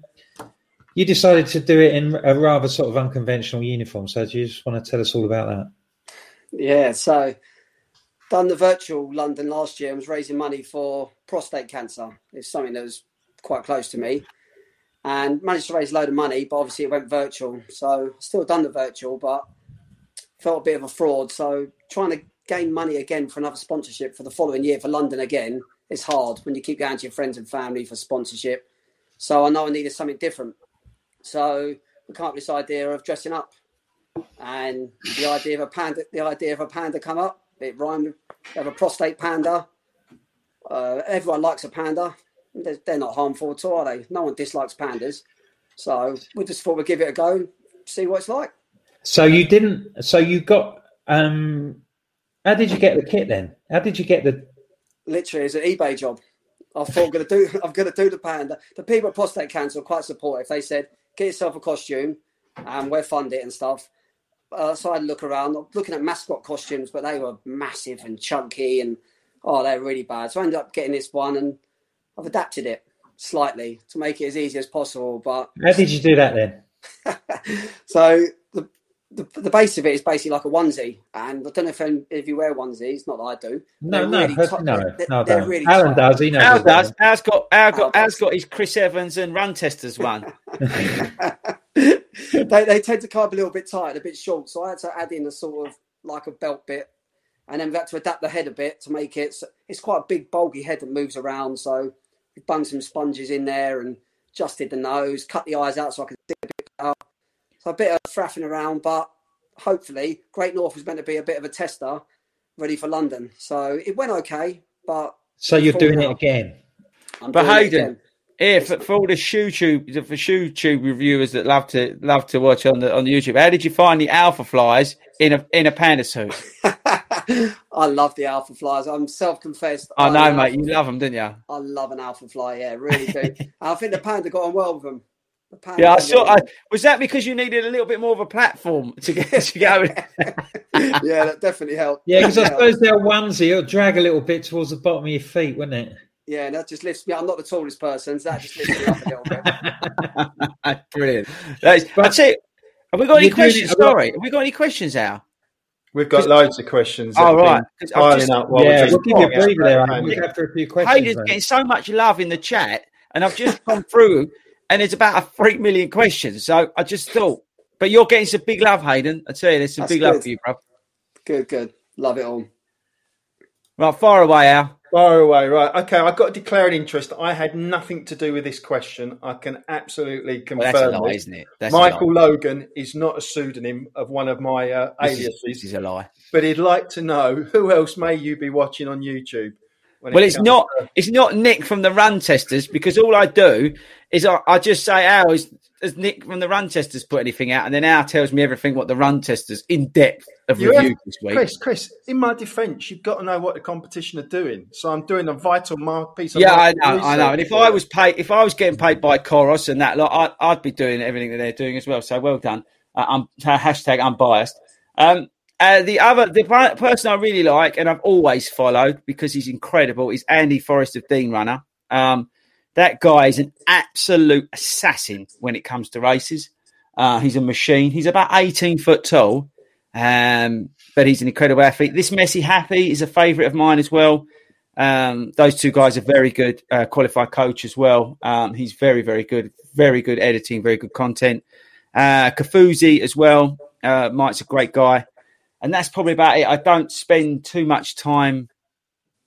Speaker 1: You decided to do it in a rather sort of unconventional uniform. So do you just want to tell us all about that?
Speaker 3: Yeah, so done the virtual London last year and was raising money for prostate cancer. It's something that was quite close to me. And managed to raise a load of money, but obviously it went virtual. So still done the virtual, but felt a bit of a fraud. So trying to gain money again for another sponsorship for the following year for London again is hard when you keep going to your friends and family for sponsorship. So I know I needed something different. So we come up with this idea of dressing up, and the idea of a panda, the idea of a panda come up. It rhymed with have a prostate panda. Uh, everyone likes a panda. They're, they're not harmful at all, are they? No one dislikes pandas. So we just thought we'd give it a go, see what it's like.
Speaker 1: So you didn't. So you got. um How did you get the kit then? How did you get the?
Speaker 3: Literally, it's an eBay job. I thought I'm gonna do. I'm gonna do the panda. The people at prostate cancer were quite supportive. They said, "Get yourself a costume, and we'll fund it and stuff." Uh, so I had a look around, looking at mascot costumes, but they were massive and chunky, and oh, they're really bad. So I ended up getting this one, and I've adapted it slightly to make it as easy as possible. But
Speaker 1: How did you do that then?
Speaker 3: so the, the the base of it is basically like a onesie, and I don't know if if you wear onesies. Not that I do.
Speaker 1: No, no,
Speaker 3: really
Speaker 1: pers-
Speaker 3: tight-
Speaker 1: no,
Speaker 3: they're-
Speaker 1: no,
Speaker 3: they're really
Speaker 1: Alan
Speaker 3: tight.
Speaker 1: does. He knows.
Speaker 2: Al does.
Speaker 1: they're-
Speaker 2: Al's got, Al got,
Speaker 3: Al
Speaker 2: Al's got his Chris Evans and Run Testers one.
Speaker 3: they, they tend to come up a little bit tight, a bit short. So I had to add in a sort of like a belt bit, and then we had to adapt the head a bit to make it. It's quite a big, bulky head that moves around. So we bunged some sponges in there and adjusted the nose, cut the eyes out so I could see a bit better. So a bit of fraffing around, but hopefully, Great North was meant to be a bit of a tester, ready for London. So it went okay, but
Speaker 1: So you're
Speaker 3: Full
Speaker 1: doing it again.
Speaker 3: I'm
Speaker 2: But
Speaker 3: doing it
Speaker 2: Hayden,
Speaker 3: again.
Speaker 2: here for, for all the shoe tube for shoe tube reviewers that love to love to watch on the on the YouTube, how did you find the alpha flies in a in a panda suit?
Speaker 3: I love the alpha flies. I'm self-confessed.
Speaker 2: I know,
Speaker 3: love-
Speaker 2: mate. You love them, didn't you?
Speaker 3: I love an alpha fly. Yeah, really do. I think the panda got on well with them. The
Speaker 2: Yeah, I saw. I, was that because you needed a little bit more of a platform to get to go?
Speaker 3: yeah, that definitely helped.
Speaker 1: Yeah, because I suppose they're onesie. It'll drag a little bit towards the bottom of your feet, wouldn't it?
Speaker 3: Yeah, and that just lifts me. I'm not the tallest person, so that just lifts me up a little bit.
Speaker 2: Brilliant. That's, I tell you, have we got any questions?
Speaker 1: it a lot.
Speaker 2: Sorry, have we got any questions, Al?
Speaker 5: We've got loads of questions. that
Speaker 2: Oh,
Speaker 5: have been
Speaker 2: right. 'Cause I've
Speaker 5: Piling
Speaker 2: just-
Speaker 5: up while
Speaker 1: yeah,
Speaker 5: we're
Speaker 1: we'll give you a breather there.
Speaker 5: about
Speaker 1: I think
Speaker 5: Panda.
Speaker 1: we'll after a few questions.
Speaker 2: Hayden's
Speaker 1: mate.
Speaker 2: getting so much love in the chat, and I've just gone through, and there's about a three million questions. So I just thought, but you're getting some big love, Hayden. I tell you, there's some
Speaker 3: That's
Speaker 2: big love for you, bro.
Speaker 3: Good, good. Love it all.
Speaker 2: Right, far away, Al.
Speaker 5: Far away, right? Okay, I've got to declare an interest. I had nothing to do with this question. I can absolutely
Speaker 2: Well,
Speaker 5: confirm.
Speaker 2: that's a lie,
Speaker 5: this.
Speaker 2: isn't it? That's a
Speaker 5: Michael
Speaker 2: lie.
Speaker 5: Logan is not a pseudonym of one of my uh,
Speaker 2: This is,
Speaker 5: aliases,
Speaker 2: this is a lie.
Speaker 5: but he'd like to know who else may you be watching on YouTube. when it
Speaker 2: Well, it's not.
Speaker 5: to-
Speaker 2: It's not Nick from the Run Testers because all I do is I, I just say, "Al, is, has Nick from the Run Testers put anything out?" And then Al tells me everything what the Run Testers in depth of
Speaker 5: You
Speaker 2: review
Speaker 5: have-
Speaker 2: this week.
Speaker 5: Chris, Chris, in my defence, you've got to know what the competition are doing. So I'm doing a vital mark piece of
Speaker 2: Yeah, I know, I know. And if I was paid, if I was getting paid by Coros and that lot, I'd, I'd be doing everything that they're doing as well. So well done. Uh, I'm hashtag unbiased. Um, uh, the other, the person I really like and I've always followed because he's incredible is Andy Forrest of Dean Runner. Um, that guy is an absolute assassin when it comes to races. Uh, he's a machine. He's about 18 foot tall, um, but he's an incredible athlete. This Messi Happy is a favourite of mine as well. Um, those two guys are very good, uh, qualified coach as well. Um, he's very, very good, very good editing, very good content. Uh, Kofuzi as well. Uh, Mike's a great guy. And that's probably about it. I don't spend too much time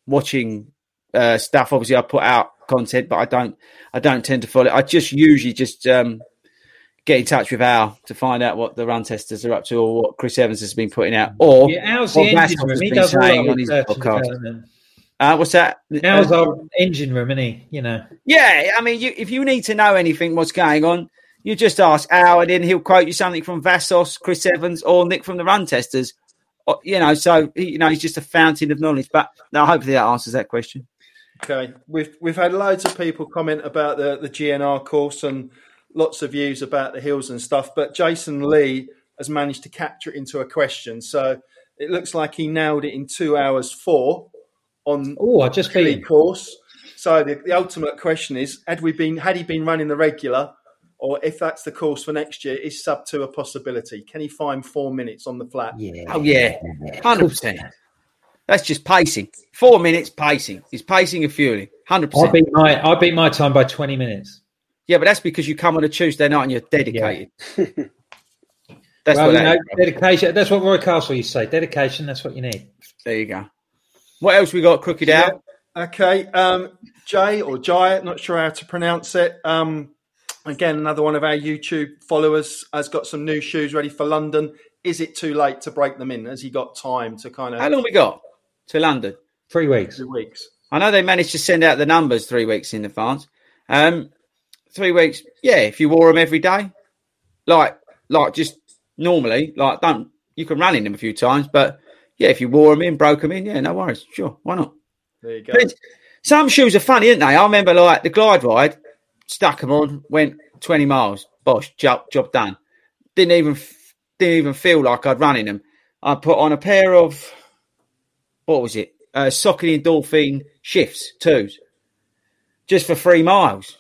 Speaker 2: watching uh, stuff. Obviously, I put out content, but I don't. I don't tend to follow. it. I just usually just um, get in touch with Al to find out what the run testers are up to, or what Chris Evans has been putting out, or
Speaker 1: Yeah,
Speaker 2: what Vassos has been saying on his podcast. Uh, what's that?
Speaker 1: Al's
Speaker 2: Uh,
Speaker 1: our engine room, isn't he? You know.
Speaker 2: yeah, I mean, you, if you need to know anything, what's going on, you just ask Al, and then he'll quote you something from Vassos, Chris Evans, or Nick from the Run Testers. Or, You know, so he- you know he's just a fountain of knowledge. But no, hopefully that answers that question.
Speaker 5: Okay, we've we've had loads of people comment about the the GNR course and lots of views about the hills and stuff. But Jason Lee has managed to capture it into a question, so it looks like he nailed it in two hours four on
Speaker 1: Oh, I just
Speaker 5: the course. So the, the ultimate question is: Had we been had he been running the regular or if that's the course for next year, is sub two a possibility? Can he find four minutes on the flat?
Speaker 1: Yeah.
Speaker 2: Oh yeah, hundred percent. That's just pacing. Four minutes pacing. It's pacing and fueling. Hundred percent.
Speaker 1: I
Speaker 2: percent.
Speaker 1: beat my I beat my time by twenty minutes.
Speaker 2: Yeah, but that's because you come on a Tuesday night and you're dedicated. that's
Speaker 1: well,
Speaker 2: what
Speaker 1: you
Speaker 2: that
Speaker 1: know, dedication. That's what Roy Castle used to say. Dedication. That's what you need.
Speaker 2: There you go. What else we got? Crooked out.
Speaker 5: Okay, um, Jay or Jai, not sure how to pronounce it. Um, again, another one of our YouTube followers has got some new shoes ready for London. Is it too late to break them in? Has he got time to kind of
Speaker 2: How long we got to London?
Speaker 1: Three weeks.
Speaker 5: two weeks?
Speaker 2: I know they managed to send out the numbers three weeks in advance. Um, three weeks, yeah. If you wore them every day, like like just normally, like don't you can run in them a few times, but yeah, if you wore them in, broke them in, yeah, no worries, sure, why not?
Speaker 5: There you go.
Speaker 2: Some shoes are funny, aren't they? I remember like the glide ride, stuck them on, went twenty miles, bosh, job job done. Didn't even didn't even feel like I'd run in them. I put on a pair of what was it? Uh, Saucony Endorphin shifts twos, just for three miles,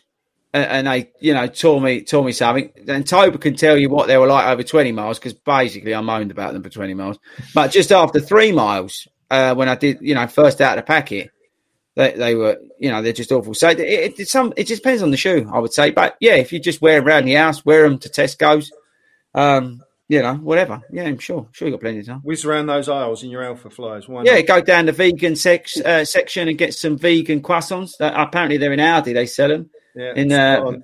Speaker 2: and, and they you know tore me tore me something. And Tobe can tell you what they were like over twenty miles because basically I moaned about them for twenty miles. But just after three miles, uh, when I did you know first out of the packet, they, they were you know they're just awful. So it, it, some it just depends on the shoe, I would say. But yeah, if you just wear around the house, wear them to Tesco's, um, you know whatever. Yeah, I'm sure sure you got plenty of time.
Speaker 5: Whiz around those aisles in your Alpha Flies. Why
Speaker 2: Yeah,
Speaker 5: not?
Speaker 2: go down the vegan sex, uh, section and get some vegan croissants. That, apparently, they're in Aldi. They sell them.
Speaker 5: Yeah,
Speaker 2: in
Speaker 5: spot
Speaker 2: uh,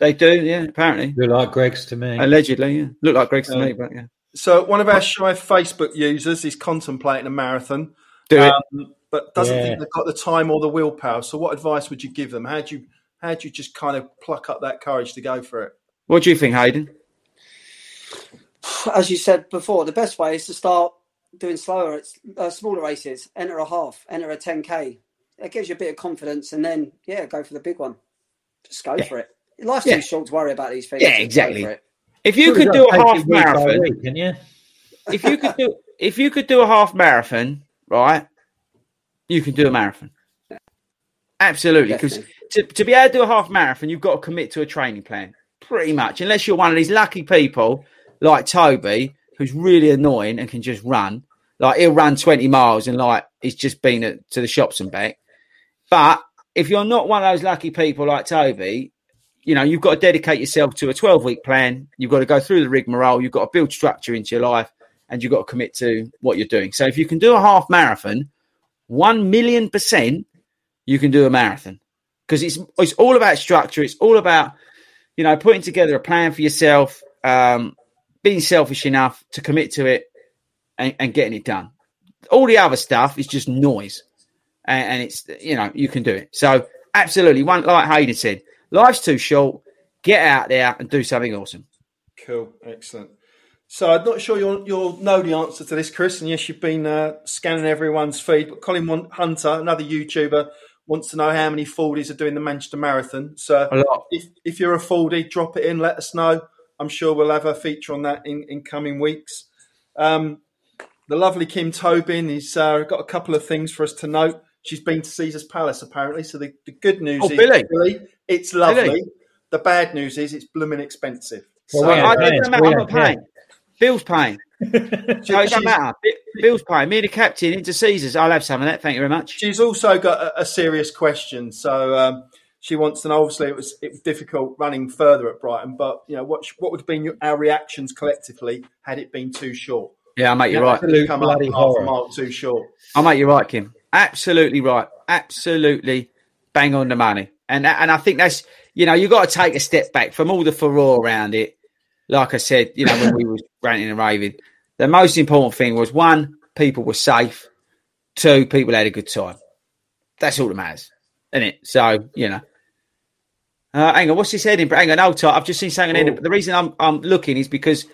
Speaker 2: they do. Yeah, apparently,
Speaker 1: Look like Greggs to me.
Speaker 2: allegedly. Yeah, look like Greggs to me,
Speaker 5: Um,
Speaker 2: but yeah,
Speaker 5: So one of our shy Facebook users is contemplating a marathon.
Speaker 2: do it.
Speaker 5: um, but doesn't
Speaker 1: Yeah.
Speaker 5: think they've got the time or the willpower. So, what advice would you give them? How do you how do you just kind of pluck up that courage to go for it?
Speaker 2: What do you think, Hayden?
Speaker 3: As you said before, the best way is to start doing slower, it's uh, smaller races. Enter a half, enter a 10k. It gives you a bit of confidence, and then yeah, go for the big one. Just go for it. Life's
Speaker 2: Yeah.
Speaker 3: too short to worry about these things.
Speaker 2: Yeah, exactly. If you could do a half marathon,
Speaker 1: week, can you?
Speaker 2: if you could do if you could do a half marathon, right? You can do a marathon. Absolutely, because to, to be able to do a half marathon, you've got to commit to a training plan, pretty much. Unless you're one of these lucky people like Toby, who's really annoying and can just run. Like he'll run 20 miles and like he's just been at, to the shops and back. But if you're not one of those lucky people like Toby, you know, you've got to dedicate yourself to a 12 week plan. You've got to go through the rigmarole. You've got to build structure into your life and you've got to commit to what you're doing. So if you can do a half marathon, 1 million percent, you can do a marathon because it's, it's all about structure. It's all about, you know, putting together a plan for yourself, um, being selfish enough to commit to it and, and getting it done. All the other stuff is just noise and, and it's, you know, you can do it. So absolutely. One, like Hayden said, life's too short. Get out there and do something awesome.
Speaker 5: Cool, excellent. So I'm not sure you'll you'll know the answer to this, Chris. And yes, you've been uh, scanning everyone's feed. But Colin Hunter, another YouTuber, wants to know how many Fordies are doing the Manchester Marathon. So if if you're a Fordie, drop it in. Let us know. I'm sure we'll have a feature on that in, in coming weeks. Um, the lovely Kim Tobin has uh, got a couple of things for us to note. She's been to Caesar's Palace apparently. So the, the good news
Speaker 2: Oh,
Speaker 5: is
Speaker 2: Billy.
Speaker 5: it's lovely.
Speaker 2: Billy.
Speaker 5: The bad news is it's blooming expensive.
Speaker 1: Well,
Speaker 5: So-
Speaker 1: we
Speaker 2: I,
Speaker 1: ain't
Speaker 2: I,
Speaker 1: paying,
Speaker 2: it doesn't
Speaker 1: so
Speaker 2: matter.
Speaker 1: we
Speaker 2: I'm
Speaker 1: don't
Speaker 2: not paying. Bill's paying. So it doesn't matter. Bill's paying. Me and the captain into Caesars. I'll have some of that. Thank you very much.
Speaker 5: She's also got a, a serious question. So um, she wants to know. Obviously, it was it was difficult running further at Brighton, but you know what what would have been your, our reactions collectively had it been too short?
Speaker 2: Yeah, I'll make you right.
Speaker 1: Absolute
Speaker 5: Come up
Speaker 1: bloody
Speaker 5: half a mile too short.
Speaker 2: I'll make you right, Kim. Absolutely right. Absolutely bang on the money. And and I think that's you know, you've got to take a step back from all the furore around it. Like I said, you know, when we was ranting and raving, the most important thing was one, people were safe. Two, people had a good time. That's all that matters, isn't it? So, you know. Uh, hang on, what's this Edinburgh? Hang on, hold tight. I've just seen something in Edinburgh. The reason I'm I'm looking is because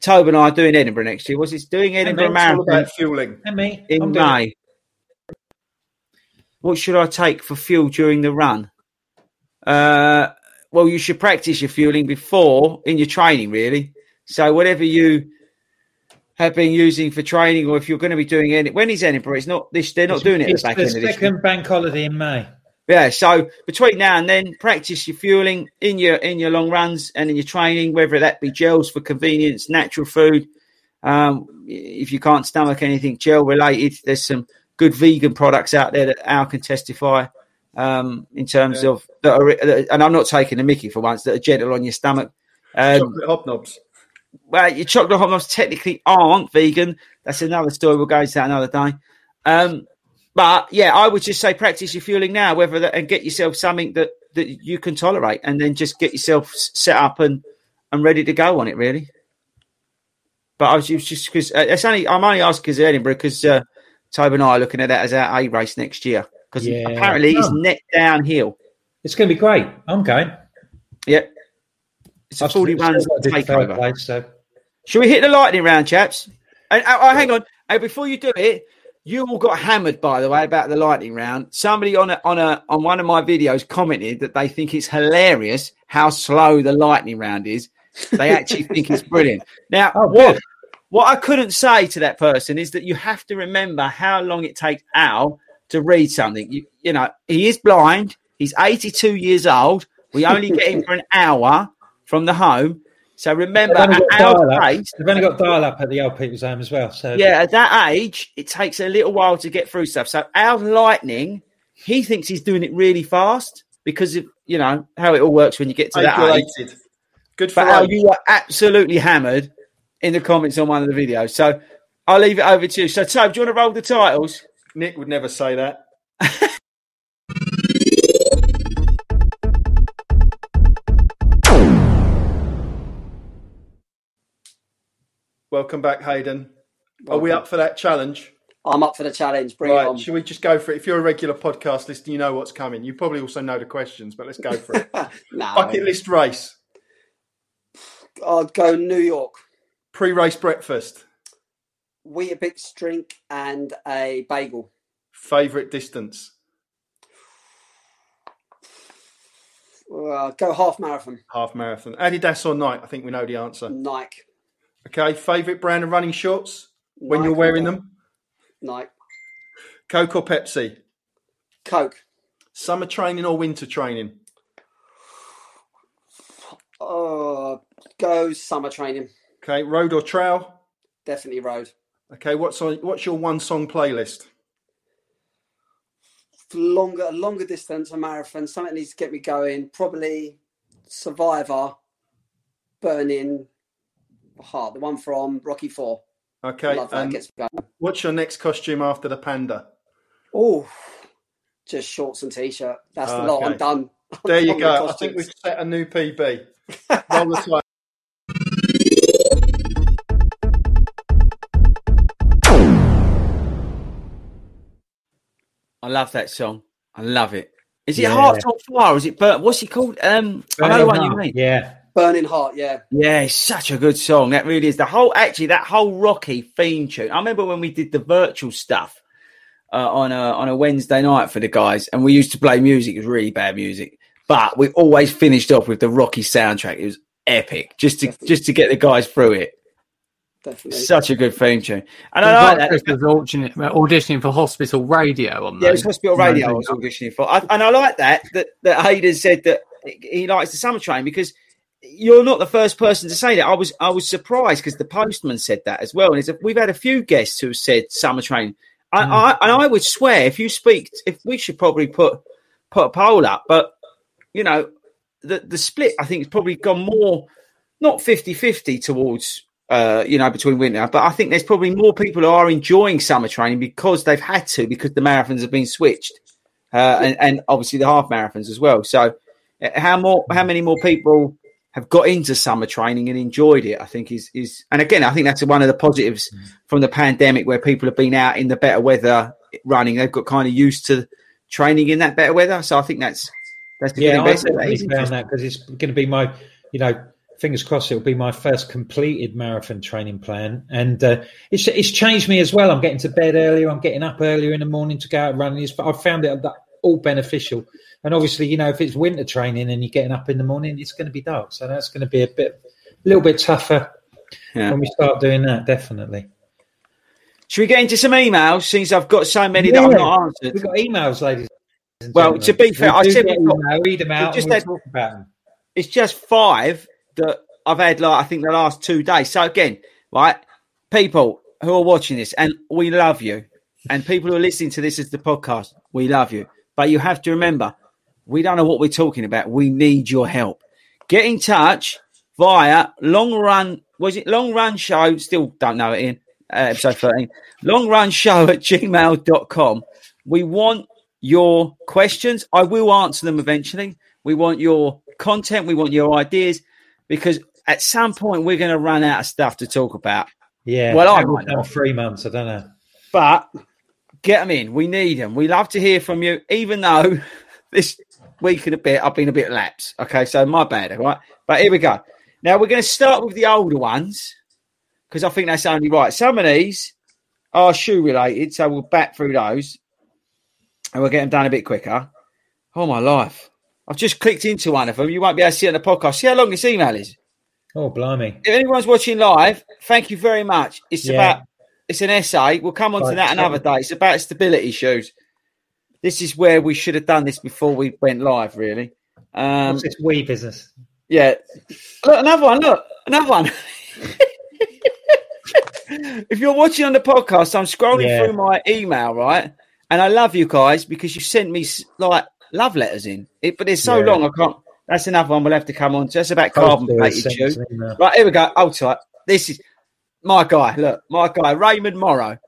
Speaker 2: Tobe and I are doing Edinburgh next year. Was it doing Edinburgh
Speaker 5: It's
Speaker 2: Marathon?
Speaker 5: about fueling.
Speaker 1: And me.
Speaker 2: in
Speaker 1: I'm.
Speaker 2: May. What should I take for fuel during the run? Uh, well, you should practice your fueling before in your training, really. So whatever you have been using for training, or if you're going to be doing any, when is Edinburgh? It's not this. They're not
Speaker 1: It's-
Speaker 2: doing it at
Speaker 1: It's
Speaker 2: the back
Speaker 1: the
Speaker 2: end of this.
Speaker 1: second bank holiday in May.
Speaker 2: Yeah, so between now and then, practice your fueling in your in your long runs and in your training, whether that be gels for convenience, natural food. Um, if you can't stomach anything gel related, there's some good vegan products out there that Al can testify um, in terms
Speaker 5: Yeah.
Speaker 2: of that are, and I'm not taking a Mickey for once that are gentle on your stomach. Um,
Speaker 5: Chocolate hobnobs.
Speaker 2: well, your chocolate hot dogs technically aren't vegan. That's another story. We'll go into that another day. Um, but yeah, I would just say practice your fueling now, whether that, and get yourself something that, that you can tolerate, and then just get yourself set up and and ready to go on it. Really. But I was just because uh, it's only I'm only asking because Edinburgh because uh, Toby and I are looking at that as our A race next year because
Speaker 1: Yeah.
Speaker 2: apparently it's
Speaker 1: Oh.
Speaker 2: net downhill.
Speaker 1: It's going to be great. I'm going.
Speaker 2: Yep. It's a
Speaker 1: I've
Speaker 2: 40
Speaker 1: still
Speaker 2: runs
Speaker 1: got a big third
Speaker 2: takeover.
Speaker 1: place, so
Speaker 2: Should we hit the lightning round, chaps? And uh, uh, hang on, before you do it, you all got hammered, by the way, about the lightning round. Somebody on a, on a on one of my videos commented that they think it's hilarious how slow the lightning round is. They actually think it's brilliant. Now,
Speaker 1: Oh,
Speaker 2: what what I couldn't say to that person is that you have to remember how long it takes Al to read something. You, you know, he is blind. He's 82 years old. We only get him for an hour from the home. So remember,
Speaker 1: They've only
Speaker 2: at
Speaker 1: got
Speaker 2: Al's
Speaker 1: dial-up.
Speaker 2: pace,
Speaker 1: They've only got dial up at the old people's home as well. So
Speaker 2: yeah, at that age, it takes a little while to get through stuff. So our lightning, he thinks he's doing it really fast because of you know how it all works when you get to that age.
Speaker 5: Good for
Speaker 2: But Al, you were absolutely hammered in the comments on one of the videos. So I'll leave it over to you. So Tobe, do you want to roll the titles?
Speaker 5: Nick would never say that. Welcome back, Hayden. Are we up for that challenge?
Speaker 3: I'm up for the challenge. Bring it on.
Speaker 5: should we just go for it? If you're a regular podcast listener, you know what's coming. You probably also know the questions, but let's go for it.
Speaker 3: no.
Speaker 5: Bucket list race,
Speaker 3: I'd go New York.
Speaker 5: pre-race breakfast,
Speaker 3: Weetabix drink and a bagel.
Speaker 5: favourite distance,
Speaker 3: Uh, go half marathon.
Speaker 5: half marathon, Adidas or Nike? I think we know the answer.
Speaker 3: Nike.
Speaker 5: Okay, favourite brand of running shorts when
Speaker 3: Nike
Speaker 5: you're wearing them,
Speaker 3: Nike.
Speaker 5: Coke or Pepsi,
Speaker 3: Coke.
Speaker 5: summer training or winter training,
Speaker 3: Uh, go summer training.
Speaker 5: okay, road or trail.
Speaker 3: Definitely road.
Speaker 5: Okay, what's on, what's your one song playlist?
Speaker 3: Longer, longer distance, a marathon. Something needs to get me going. Probably Survivor, Burning Heart, the one from Rocky Four.
Speaker 5: Okay,
Speaker 3: Love that.
Speaker 5: and
Speaker 3: Gets me going.
Speaker 5: what's your next costume after the panda?
Speaker 3: Oh, just shorts and t-shirt. That's the lot.
Speaker 5: Okay.
Speaker 3: I'm done. I'm
Speaker 5: There you go. I think we've set a new PB. Roll the time.
Speaker 2: I love that song. I love it. Is it
Speaker 1: Yeah.
Speaker 2: Hearts on Fire? Is it Burn? What's it called? Um, I know the one you mean.
Speaker 1: Yeah.
Speaker 3: Burning Heart. Yeah.
Speaker 2: Yeah, it's such a good song. That really is. The whole, actually, that whole Rocky theme tune. I remember when we did the virtual stuff uh, on a on a Wednesday night for the guys, and we used to play music. It was really bad music, but we always finished off with the Rocky soundtrack. It was epic, just to just to get the guys through it.
Speaker 3: Definitely.
Speaker 2: Such a good theme tune, and I like that.
Speaker 4: Chris was auditioning, auditioning for hospital radio on
Speaker 2: Yeah, it was hospital radio I was auditioning for, I, and I like that that that Hayden said that he likes the summer train because you're not the first person to say that. I was I was surprised because the postman said that as well, and it's a, we've had a few guests who have said summer train. I, I and I would swear if you speak, if we should probably put put a poll up, but you know the the split I think has probably gone more not 50-50 towards uh, you know, between winter. But I think there's probably more people who are enjoying summer training because they've had to, because the marathons have been switched, uh, and, and obviously the half marathons as well. So, uh, how more, how many more people have got into summer training and enjoyed it? I think is is, and again, I think that's one of the positives from the pandemic, where people have been out in the better weather running. They've got kind of used to training in that better weather. So I think that's that's the
Speaker 1: Yeah, I
Speaker 2: investment. That
Speaker 1: definitely
Speaker 2: is
Speaker 1: found that because it's going to be my, you know, fingers crossed it'll be my first completed marathon training plan, and uh, it's it's changed me as well. I'm getting to bed earlier. I'm getting up earlier in the morning to go out running. It's, I've found it that all beneficial. And obviously, you know, if it's winter training and you're getting up in the morning, it's going to be dark. So that's going to be a bit, a little bit tougher
Speaker 2: Yeah.
Speaker 1: when we start doing that. Definitely.
Speaker 2: Should we get into some emails since I've got so many that I've not answered?
Speaker 1: We've got emails, ladies and
Speaker 2: Well, to be fair,
Speaker 1: We
Speaker 2: I said we've got-
Speaker 1: read them out
Speaker 2: just had-
Speaker 1: talk about them.
Speaker 2: it's just five that I've had like I think the last two days. So again, right, people who are watching this, and we love you, and people who are listening to this as the podcast, we love you. But you have to remember, we don't know what we're talking about. We need your help. Get in touch via long run. Was it long run show? Still don't know it in uh, episode 13. Long run show at gmail.com. We want your questions. I will answer them eventually. We want your content. We want your ideas because at some point we're going to run out of stuff to talk about.
Speaker 1: Yeah.
Speaker 2: Well, I might not.
Speaker 1: three months. I don't know.
Speaker 2: But get them in. We need them. We love to hear from you, even though this week and a bit I've been a bit lax. Okay, so my bad. All right, but here we go. Now we're going to start with the older ones because I think that's only right. Some of these are shoe related, so we'll back through those and we'll get them done a bit quicker. Oh my life! I've just clicked into one of them. You won't be able to see it on the podcast. See how long this email is.
Speaker 1: Oh, blimey.
Speaker 2: If anyone's watching live, thank you very much. It's
Speaker 1: Yeah.
Speaker 2: about it's an essay. We'll come on to that another day. It's about stability shoes. This is where we should have done this before we went live, really. Um,
Speaker 1: What's this wee business?
Speaker 2: yeah. Look, another one. Look, another one. if you're watching on the podcast, I'm scrolling
Speaker 1: Yeah.
Speaker 2: through my email, right? And I love you guys because you sent me like love letters in. It, but it's so
Speaker 1: Yeah.
Speaker 2: long, I can't. That's another one we'll have to come on to. That's about carbon plated
Speaker 1: send
Speaker 2: shoes.
Speaker 1: us an email.
Speaker 2: Right, here we go. Hold tight. This is my guy. Look, my guy, Raymond Morrow.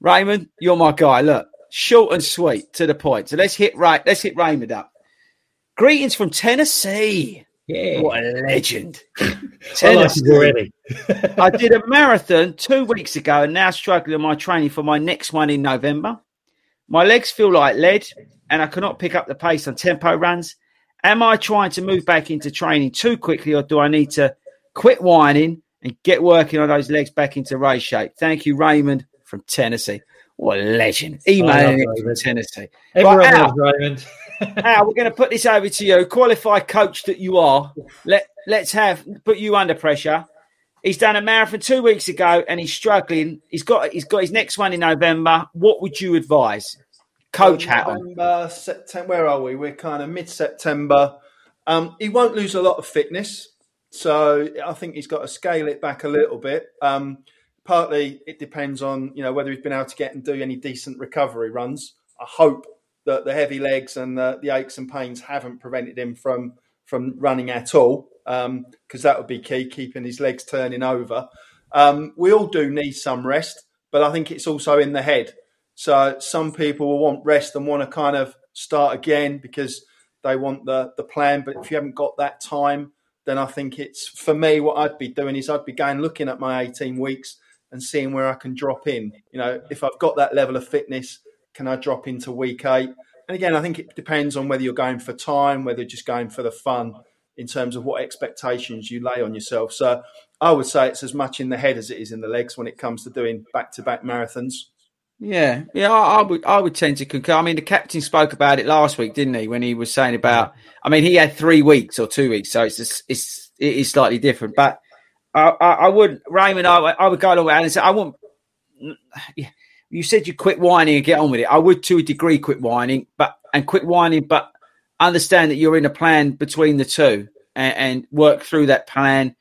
Speaker 2: Raymond, you're my guy. Look, short and sweet to the point. So let's hit right. Let's hit Raymond up. Greetings from Tennessee.
Speaker 1: Yeah.
Speaker 2: What a legend.
Speaker 1: I like
Speaker 2: Tennessee.
Speaker 1: already.
Speaker 2: I did a marathon two weeks ago and now struggling with my training for my next one in November. My legs feel like lead and I cannot pick up the pace on tempo runs. Am I trying to move back into training too quickly or do I need to quit whining and get working on those legs back into race shape? Thank you, Raymond from Tennessee. What a legend. Emailing it from Tennessee.
Speaker 1: Everyone
Speaker 2: Right, Al,
Speaker 1: loves Raymond.
Speaker 2: Al, we're going to put this over to you. Qualified coach that you are. Let, let's have put you under pressure. He's done a marathon two weeks ago and he's struggling. He's got he's got his next one in November. What would you advise? Coach hat on.
Speaker 5: November, September. Where are we? We're kind of mid-September. Um, he won't lose a lot of fitness, so I think he's got to scale it back a little bit. Um, partly, it depends on you know whether he's been able to get and do any decent recovery runs. I hope that the heavy legs and the, the aches and pains haven't prevented him from from running at all, because that would be key, keeping his legs turning over. Um, we all do need some rest, but I think it's also in the head. So some people will want rest and want to kind of start again because they want the the plan. But if you haven't got that time, then I think it's for me. What I'd be doing is I'd be going looking at my 18 weeks and seeing where I can drop in. You know, if I've got that level of fitness, can I drop into week eight? And again, I think it depends on whether you're going for time, whether you're just going for the fun in terms of what expectations you lay on yourself. So I would say it's as much in the head as it is in the legs when it comes to doing back to back marathons.
Speaker 2: Yeah, yeah, I, I would I would tend to concur. I mean, the captain spoke about it last week, didn't he? When he was saying about, I mean, he had three weeks or two weeks, so it's just, it's it is slightly different. But I, I, would Raymond, I, I would go along with Alan and say I yeah, You said you quit whining and get on with it. I would to a degree quit whining, but and quit whining, but understand that you're in a plan between the two and, and work through that plan.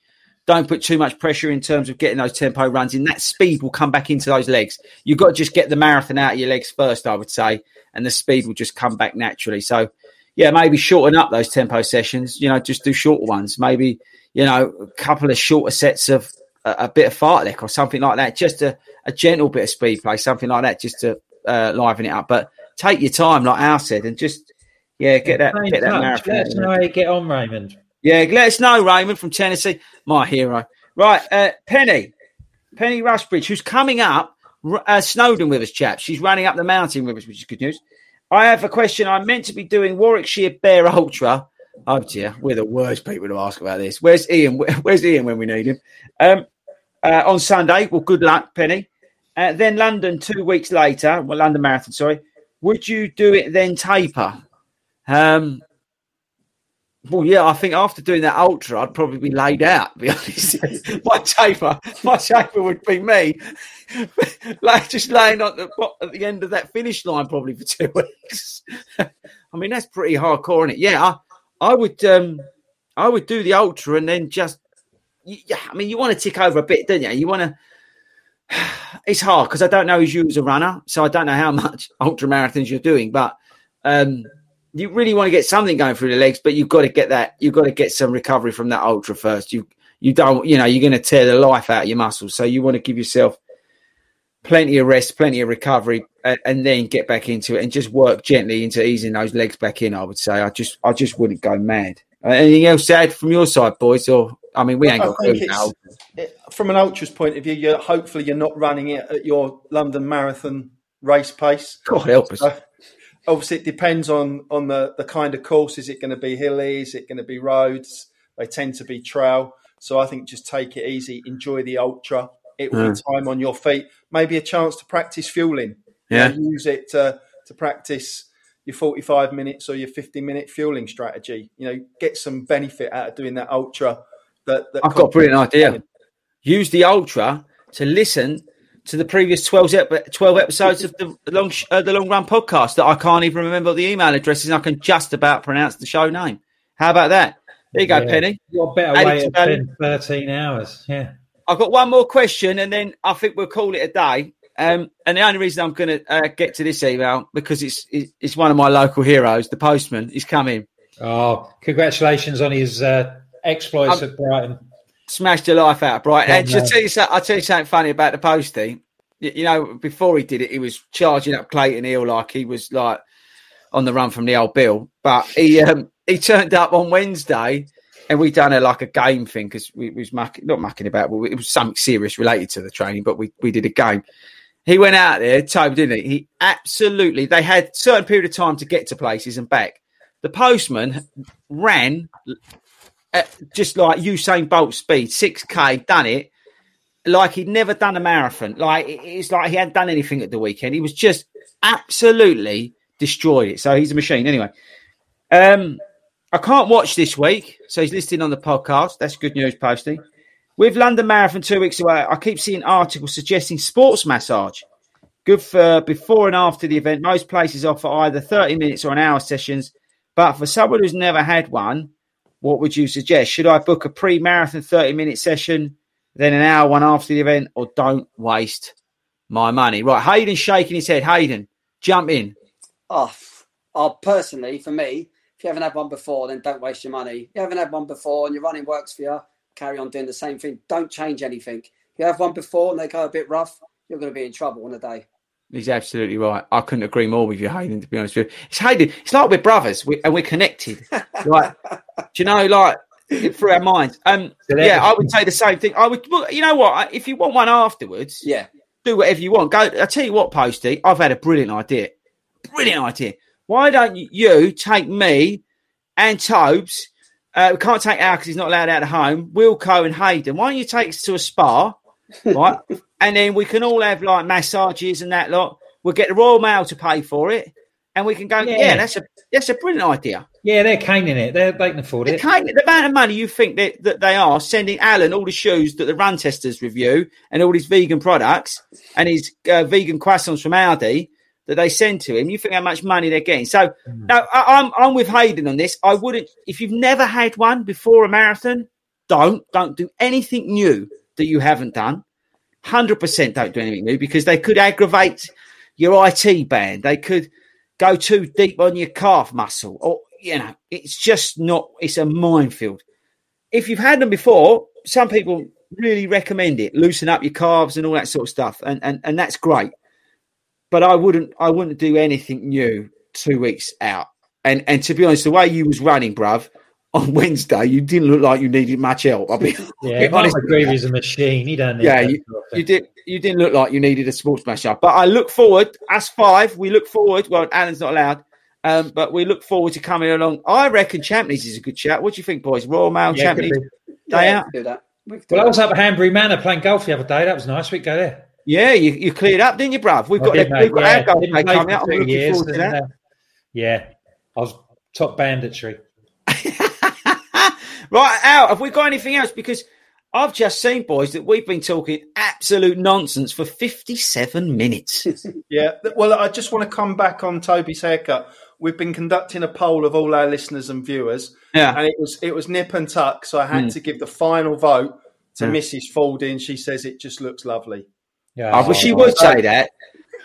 Speaker 2: Don't put too much pressure in terms of getting those tempo runs in. That speed will come back into those legs. You've got to just get the marathon out of your legs first, I would say, and the speed will just come back naturally. So, yeah, maybe shorten up those tempo sessions. You know, just do shorter ones. Maybe you know a couple of shorter sets of a, a bit of fartlek or something like that. Just a, a gentle bit of speed play, something like that, just to uh, liven it up. But take your time, like Al said, and just yeah, get that get that marathon.
Speaker 1: Let us know how you get on, Raymond.
Speaker 2: Yeah, let us know, Raymond from Tennessee, my hero. Right, uh, Penny, Penny Rushbridge, who's coming up uh, Snowdon with us, chaps. She's running up the mountain with us, which is good news. I have a question. I'm meant to be doing Warwickshire Bear Ultra. Oh dear, we're the worst people to ask about this. Where's Ian? Where's Ian when we need him? Um, uh, on Sunday. Well, good luck, Penny. Uh, then London two weeks later. Well, London Marathon. Sorry. Would you do it then taper? Um, well, yeah, I think after doing that ultra, I'd probably be laid out. Be honest, my taper, my taper would be me, like just laying on the at the end of that finish line, probably for two weeks. I mean, that's pretty hardcore, isn't it? Yeah, I, would, um, I would do the ultra and then just, yeah. I mean, you want to tick over a bit, don't you? You want to. It's hard because I don't know as you as a runner, so I don't know how much ultra marathons you're doing, but um, you really want to get something going through the legs, but you've got to get that. You've got to get some recovery from that ultra first. You you don't, you know, you're going to tear the life out of your muscles, so you want to give yourself plenty of rest, plenty of recovery, and, and, then get back into it and just work gently into easing those legs back in. I would say I just I just wouldn't go mad. Uh, anything else add from your side, boys? Or I mean, we ain't got
Speaker 5: it, from an ultras point of view. You're hopefully you're not running it at your London Marathon race pace.
Speaker 2: God help us. So,
Speaker 5: obviously, it depends on on the the kind of course. Is it going to be hilly? Is it going to be roads? They tend to be trail. So I think just take it easy, enjoy the ultra. It will mm. be time on your feet, maybe a chance to practice fueling.
Speaker 2: Yeah,
Speaker 5: you know, use it to to practice your 45 minutes or your 50 minute fueling strategy. You know, get some benefit out of doing that ultra. That, that
Speaker 2: I've got a brilliant idea. Use the ultra to listen to the previous 12, 12 episodes of the long uh, the long run podcast that I can't even remember the email addresses. I can just about pronounce the show name. How about that? There you go,
Speaker 1: yeah.
Speaker 2: Penny.
Speaker 1: You're better way than 13 hours. Yeah.
Speaker 2: I've got one more question and then I think we'll call it a day. Um, and the only reason I'm going to uh, get to this email because it's it's one of my local heroes, the postman. He's coming.
Speaker 1: Oh, congratulations on his uh, exploits at Brighton.
Speaker 2: Smashed the life out of Brighton. and tell you, I'll tell you something funny about the postie. You, you know, before he did it, he was charging up Clayton Hill like he was like on the run from the old Bill. But he um, he turned up on Wednesday and we done a like a game thing because we, we, was mucking, not mucking about, but it was something serious related to the training. But we we did a game. He went out there, Toby, didn't he? He absolutely. They had certain period of time to get to places and back. The postman ran just like Usain Bolt speed, six k, done it like he'd never done a marathon. Like it's like he hadn't done anything at the weekend. He was just absolutely destroyed it. So he's a machine. Anyway, um, I can't watch this week, so he's listed on the podcast. That's good news, Posty. With London Marathon two weeks away, I keep seeing articles suggesting sports massage. Good for before and after the event. Most places offer either 30 minutes or an hour sessions. But for someone who's never had one, what would you suggest? Should I book a pre marathon 30 minute session, then an hour one after the event, or don't waste my money? Right, Hayden shaking his head. Hayden, jump in.
Speaker 3: Oh, oh personally, for me, if you haven't had one before, then don't waste your money. If you haven't had one before and your running works for you, carry on doing the same thing. Don't change anything. If you have one before and they go a bit rough, you're going to be in trouble on a day.
Speaker 2: He's absolutely right. I couldn't agree more with you, Hayden. To be honest with you, it's Hayden. It's like we're brothers we, and we're connected. like, do you know, like through our minds. Um, yeah, I would say the same thing. I would. Well, you know what? If you want one afterwards,
Speaker 3: yeah,
Speaker 2: do whatever you want. Go. I tell you what, Posty. I've had a brilliant idea. Brilliant idea. Why don't you take me and Tobes? Uh, we can't take Al because he's not allowed out of home. Wilco and Hayden. Why don't you take us to a spa, right? and then we can all have like massages and that lot. We'll get the Royal Mail to pay for it, and we can go. Yeah, yeah that's a that's a brilliant idea.
Speaker 1: Yeah, they're caning it. They're, they can afford
Speaker 2: it. Caning, the amount of money you think that, that they are sending Alan all the shoes that the run testers review and all his vegan products and his uh, vegan croissants from Aldi that they send to him. You think how much money they're getting. So mm. now I, I'm I'm with Hayden on this. I wouldn't if you've never had one before a marathon, don't don't do anything new that you haven't done. Hundred percent don't do anything new because they could aggravate your IT band. They could go too deep on your calf muscle, or you know, it's just not. It's a minefield. If you've had them before, some people really recommend it. Loosen up your calves and all that sort of stuff, and and and that's great but I wouldn't I wouldn't do anything new two weeks out. And and to be honest, the way you was running, bruv, on Wednesday, you didn't look like you needed much help. I mean,
Speaker 1: yeah, Mark McGreevy's a machine. He don't.
Speaker 2: yeah, you, you, did. You didn't look like you needed a sports mash up. But I look forward. As five, we look forward. Well, Alan's not allowed. Um, but we look forward to coming along. I reckon Champneys is a good chat. What do you think, boys? Royal Mail yeah, Champneys day
Speaker 3: yeah, out. Do that.
Speaker 1: well, I was up at Hanbury Manor playing golf the other day. That was nice. We go there.
Speaker 2: Yeah, you, you cleared up, didn't you, bruv? We've got,
Speaker 1: did,
Speaker 2: the, we've got
Speaker 1: yeah.
Speaker 2: our goal coming out. I'm looking
Speaker 1: years,
Speaker 2: forward to that.
Speaker 1: Uh, yeah, I was top banditry.
Speaker 2: right, out. Have we got anything else? Because I've just seen, boys, that we've been talking absolute nonsense for 57 minutes.
Speaker 5: yeah, well, I just want to come back on Toby's haircut. we've been conducting a poll of all our listeners and viewers,
Speaker 2: Yeah.
Speaker 5: and it was it was nip and tuck. So I had
Speaker 2: Mm.
Speaker 5: to give the final vote to
Speaker 2: Yeah.
Speaker 5: Mrs. Falding. She says it just looks lovely.
Speaker 1: Yeah,
Speaker 2: Oh, but she would say that.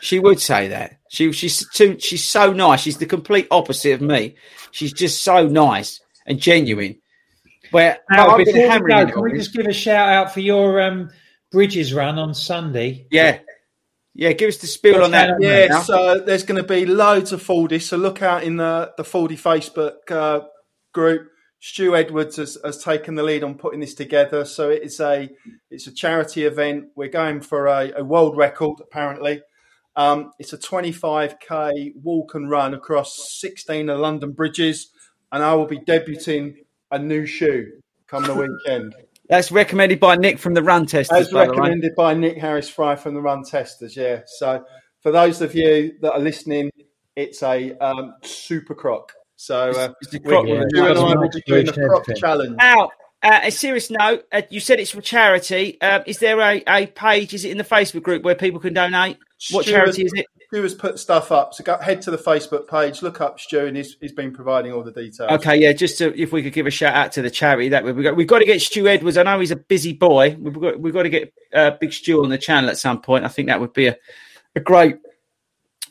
Speaker 2: She would say that. She she's too she's so nice. She's the complete opposite of me. She's just so nice and genuine. Where
Speaker 1: Now,
Speaker 2: I've been
Speaker 1: before we go, can we just give a shout out for your um, Bridges run on Sunday?
Speaker 2: Yeah. Yeah, give us the spiel on that.
Speaker 5: Yeah,
Speaker 2: now.
Speaker 5: so there's going to be loads of Fordy. So look out in the the Fordy Facebook uh, group. Stu Edwards has, has taken the lead on putting this together. So it is a it's a charity event. We're going for a, a world record apparently. Um, it's a 25k walk and run across 16 of London bridges, and I will be debuting a new shoe come the weekend.
Speaker 2: That's recommended by Nick from the Run Testers.
Speaker 5: That's
Speaker 2: by
Speaker 5: recommended by Nick Harris Fry from the Run Testers, yeah. So for those of you that are listening, it's a um, super croc. So uh,
Speaker 2: It's a
Speaker 5: you and I will be doing a
Speaker 1: blue
Speaker 5: challenge.
Speaker 2: Now, uh, a serious note. Uh, you said it's for charity. Um, is there a, a page? Is it in the Facebook group where people can donate? What
Speaker 5: Stu
Speaker 2: charity is it?
Speaker 5: Stu has put stuff up. So go, head to the Facebook page, look up Stu, and he's, he's been providing all the details.
Speaker 2: Okay, yeah. Just to, if we could give a shout out to the charity, that would be great. We've got to get Stu Edwards. I know he's a busy boy. We've got we've got to get uh, Big Stu on the channel at some point. I think that would be a, a great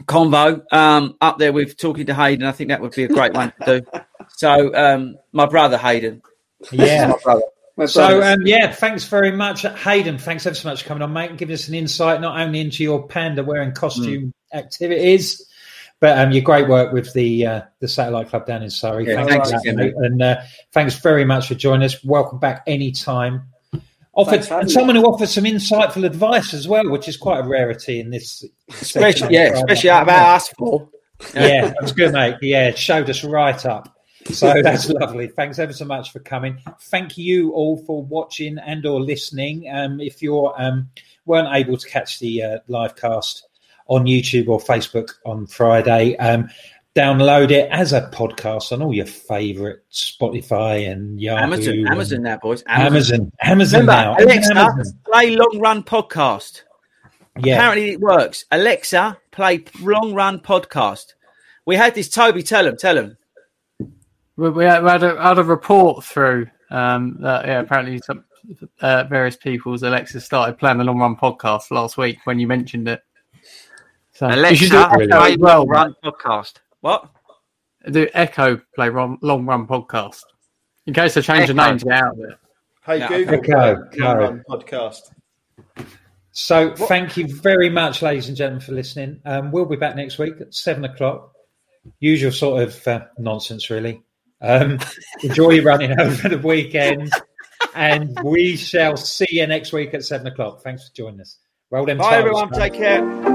Speaker 2: convo um, up there with talking to Hayden. I think that would be a great one to do. So, um, my brother Hayden.
Speaker 1: Yeah.
Speaker 2: my brother.
Speaker 3: My
Speaker 1: So um, yeah, thanks very much, Hayden. Thanks ever so much for coming on, mate, and giving us an insight not only into your panda wearing costume activities, but um, your great work with the uh, the Satellite Club down in Surrey.
Speaker 2: Yeah,
Speaker 1: thanks,
Speaker 2: thanks
Speaker 1: that,
Speaker 2: again,
Speaker 1: mate. and uh, thanks very much for joining us. Welcome back anytime. Offered
Speaker 3: for
Speaker 1: and
Speaker 3: me.
Speaker 1: someone who offers some insightful advice as well, which is quite a rarity in this.
Speaker 2: Especially, yeah, especially out about us four.
Speaker 1: yeah, that was good, mate. Yeah, it showed us right up. So that's lovely. Thanks ever so much for coming. Thank you all for watching and or listening. Um, if you're um, weren't able to catch the uh, live cast on YouTube or Facebook on Friday, um, download it as a podcast on all your favourite Spotify and Yahoo,
Speaker 2: Amazon,
Speaker 1: and
Speaker 2: Amazon now, boys.
Speaker 1: Amazon, Amazon
Speaker 2: Remember,
Speaker 1: now.
Speaker 2: Alexa,
Speaker 1: Amazon.
Speaker 2: play Long Run Podcast.
Speaker 1: Yeah.
Speaker 2: Apparently it works. Alexa, play Long Run Podcast. We had this. Tobe, tell him, tell him.
Speaker 4: We, we had, we had, a, had a report through um, that yeah, apparently some uh, various people's Alexa started playing the long run podcast last week when you mentioned it. So you should
Speaker 2: Alexa,
Speaker 4: do Echo
Speaker 2: play
Speaker 4: well.
Speaker 2: Run Podcast. What?
Speaker 4: Do Echo play ron, long run podcast in case I change the
Speaker 2: Echo.
Speaker 4: name to get out of it.
Speaker 5: Hey
Speaker 2: Yeah,
Speaker 5: Google,
Speaker 1: okay.
Speaker 5: play
Speaker 1: Go.
Speaker 5: Run podcast.
Speaker 1: So thank you very much, ladies and gentlemen, for listening. Um, we'll be back next week at seven o'clock. Usual sort of uh, nonsense, really. Um, enjoy your running over the weekend, and we shall see you next week at seven o'clock. Thanks for joining us. Roll them.
Speaker 2: Bye,
Speaker 1: tiles,
Speaker 2: everyone.
Speaker 1: mate.
Speaker 2: Take care.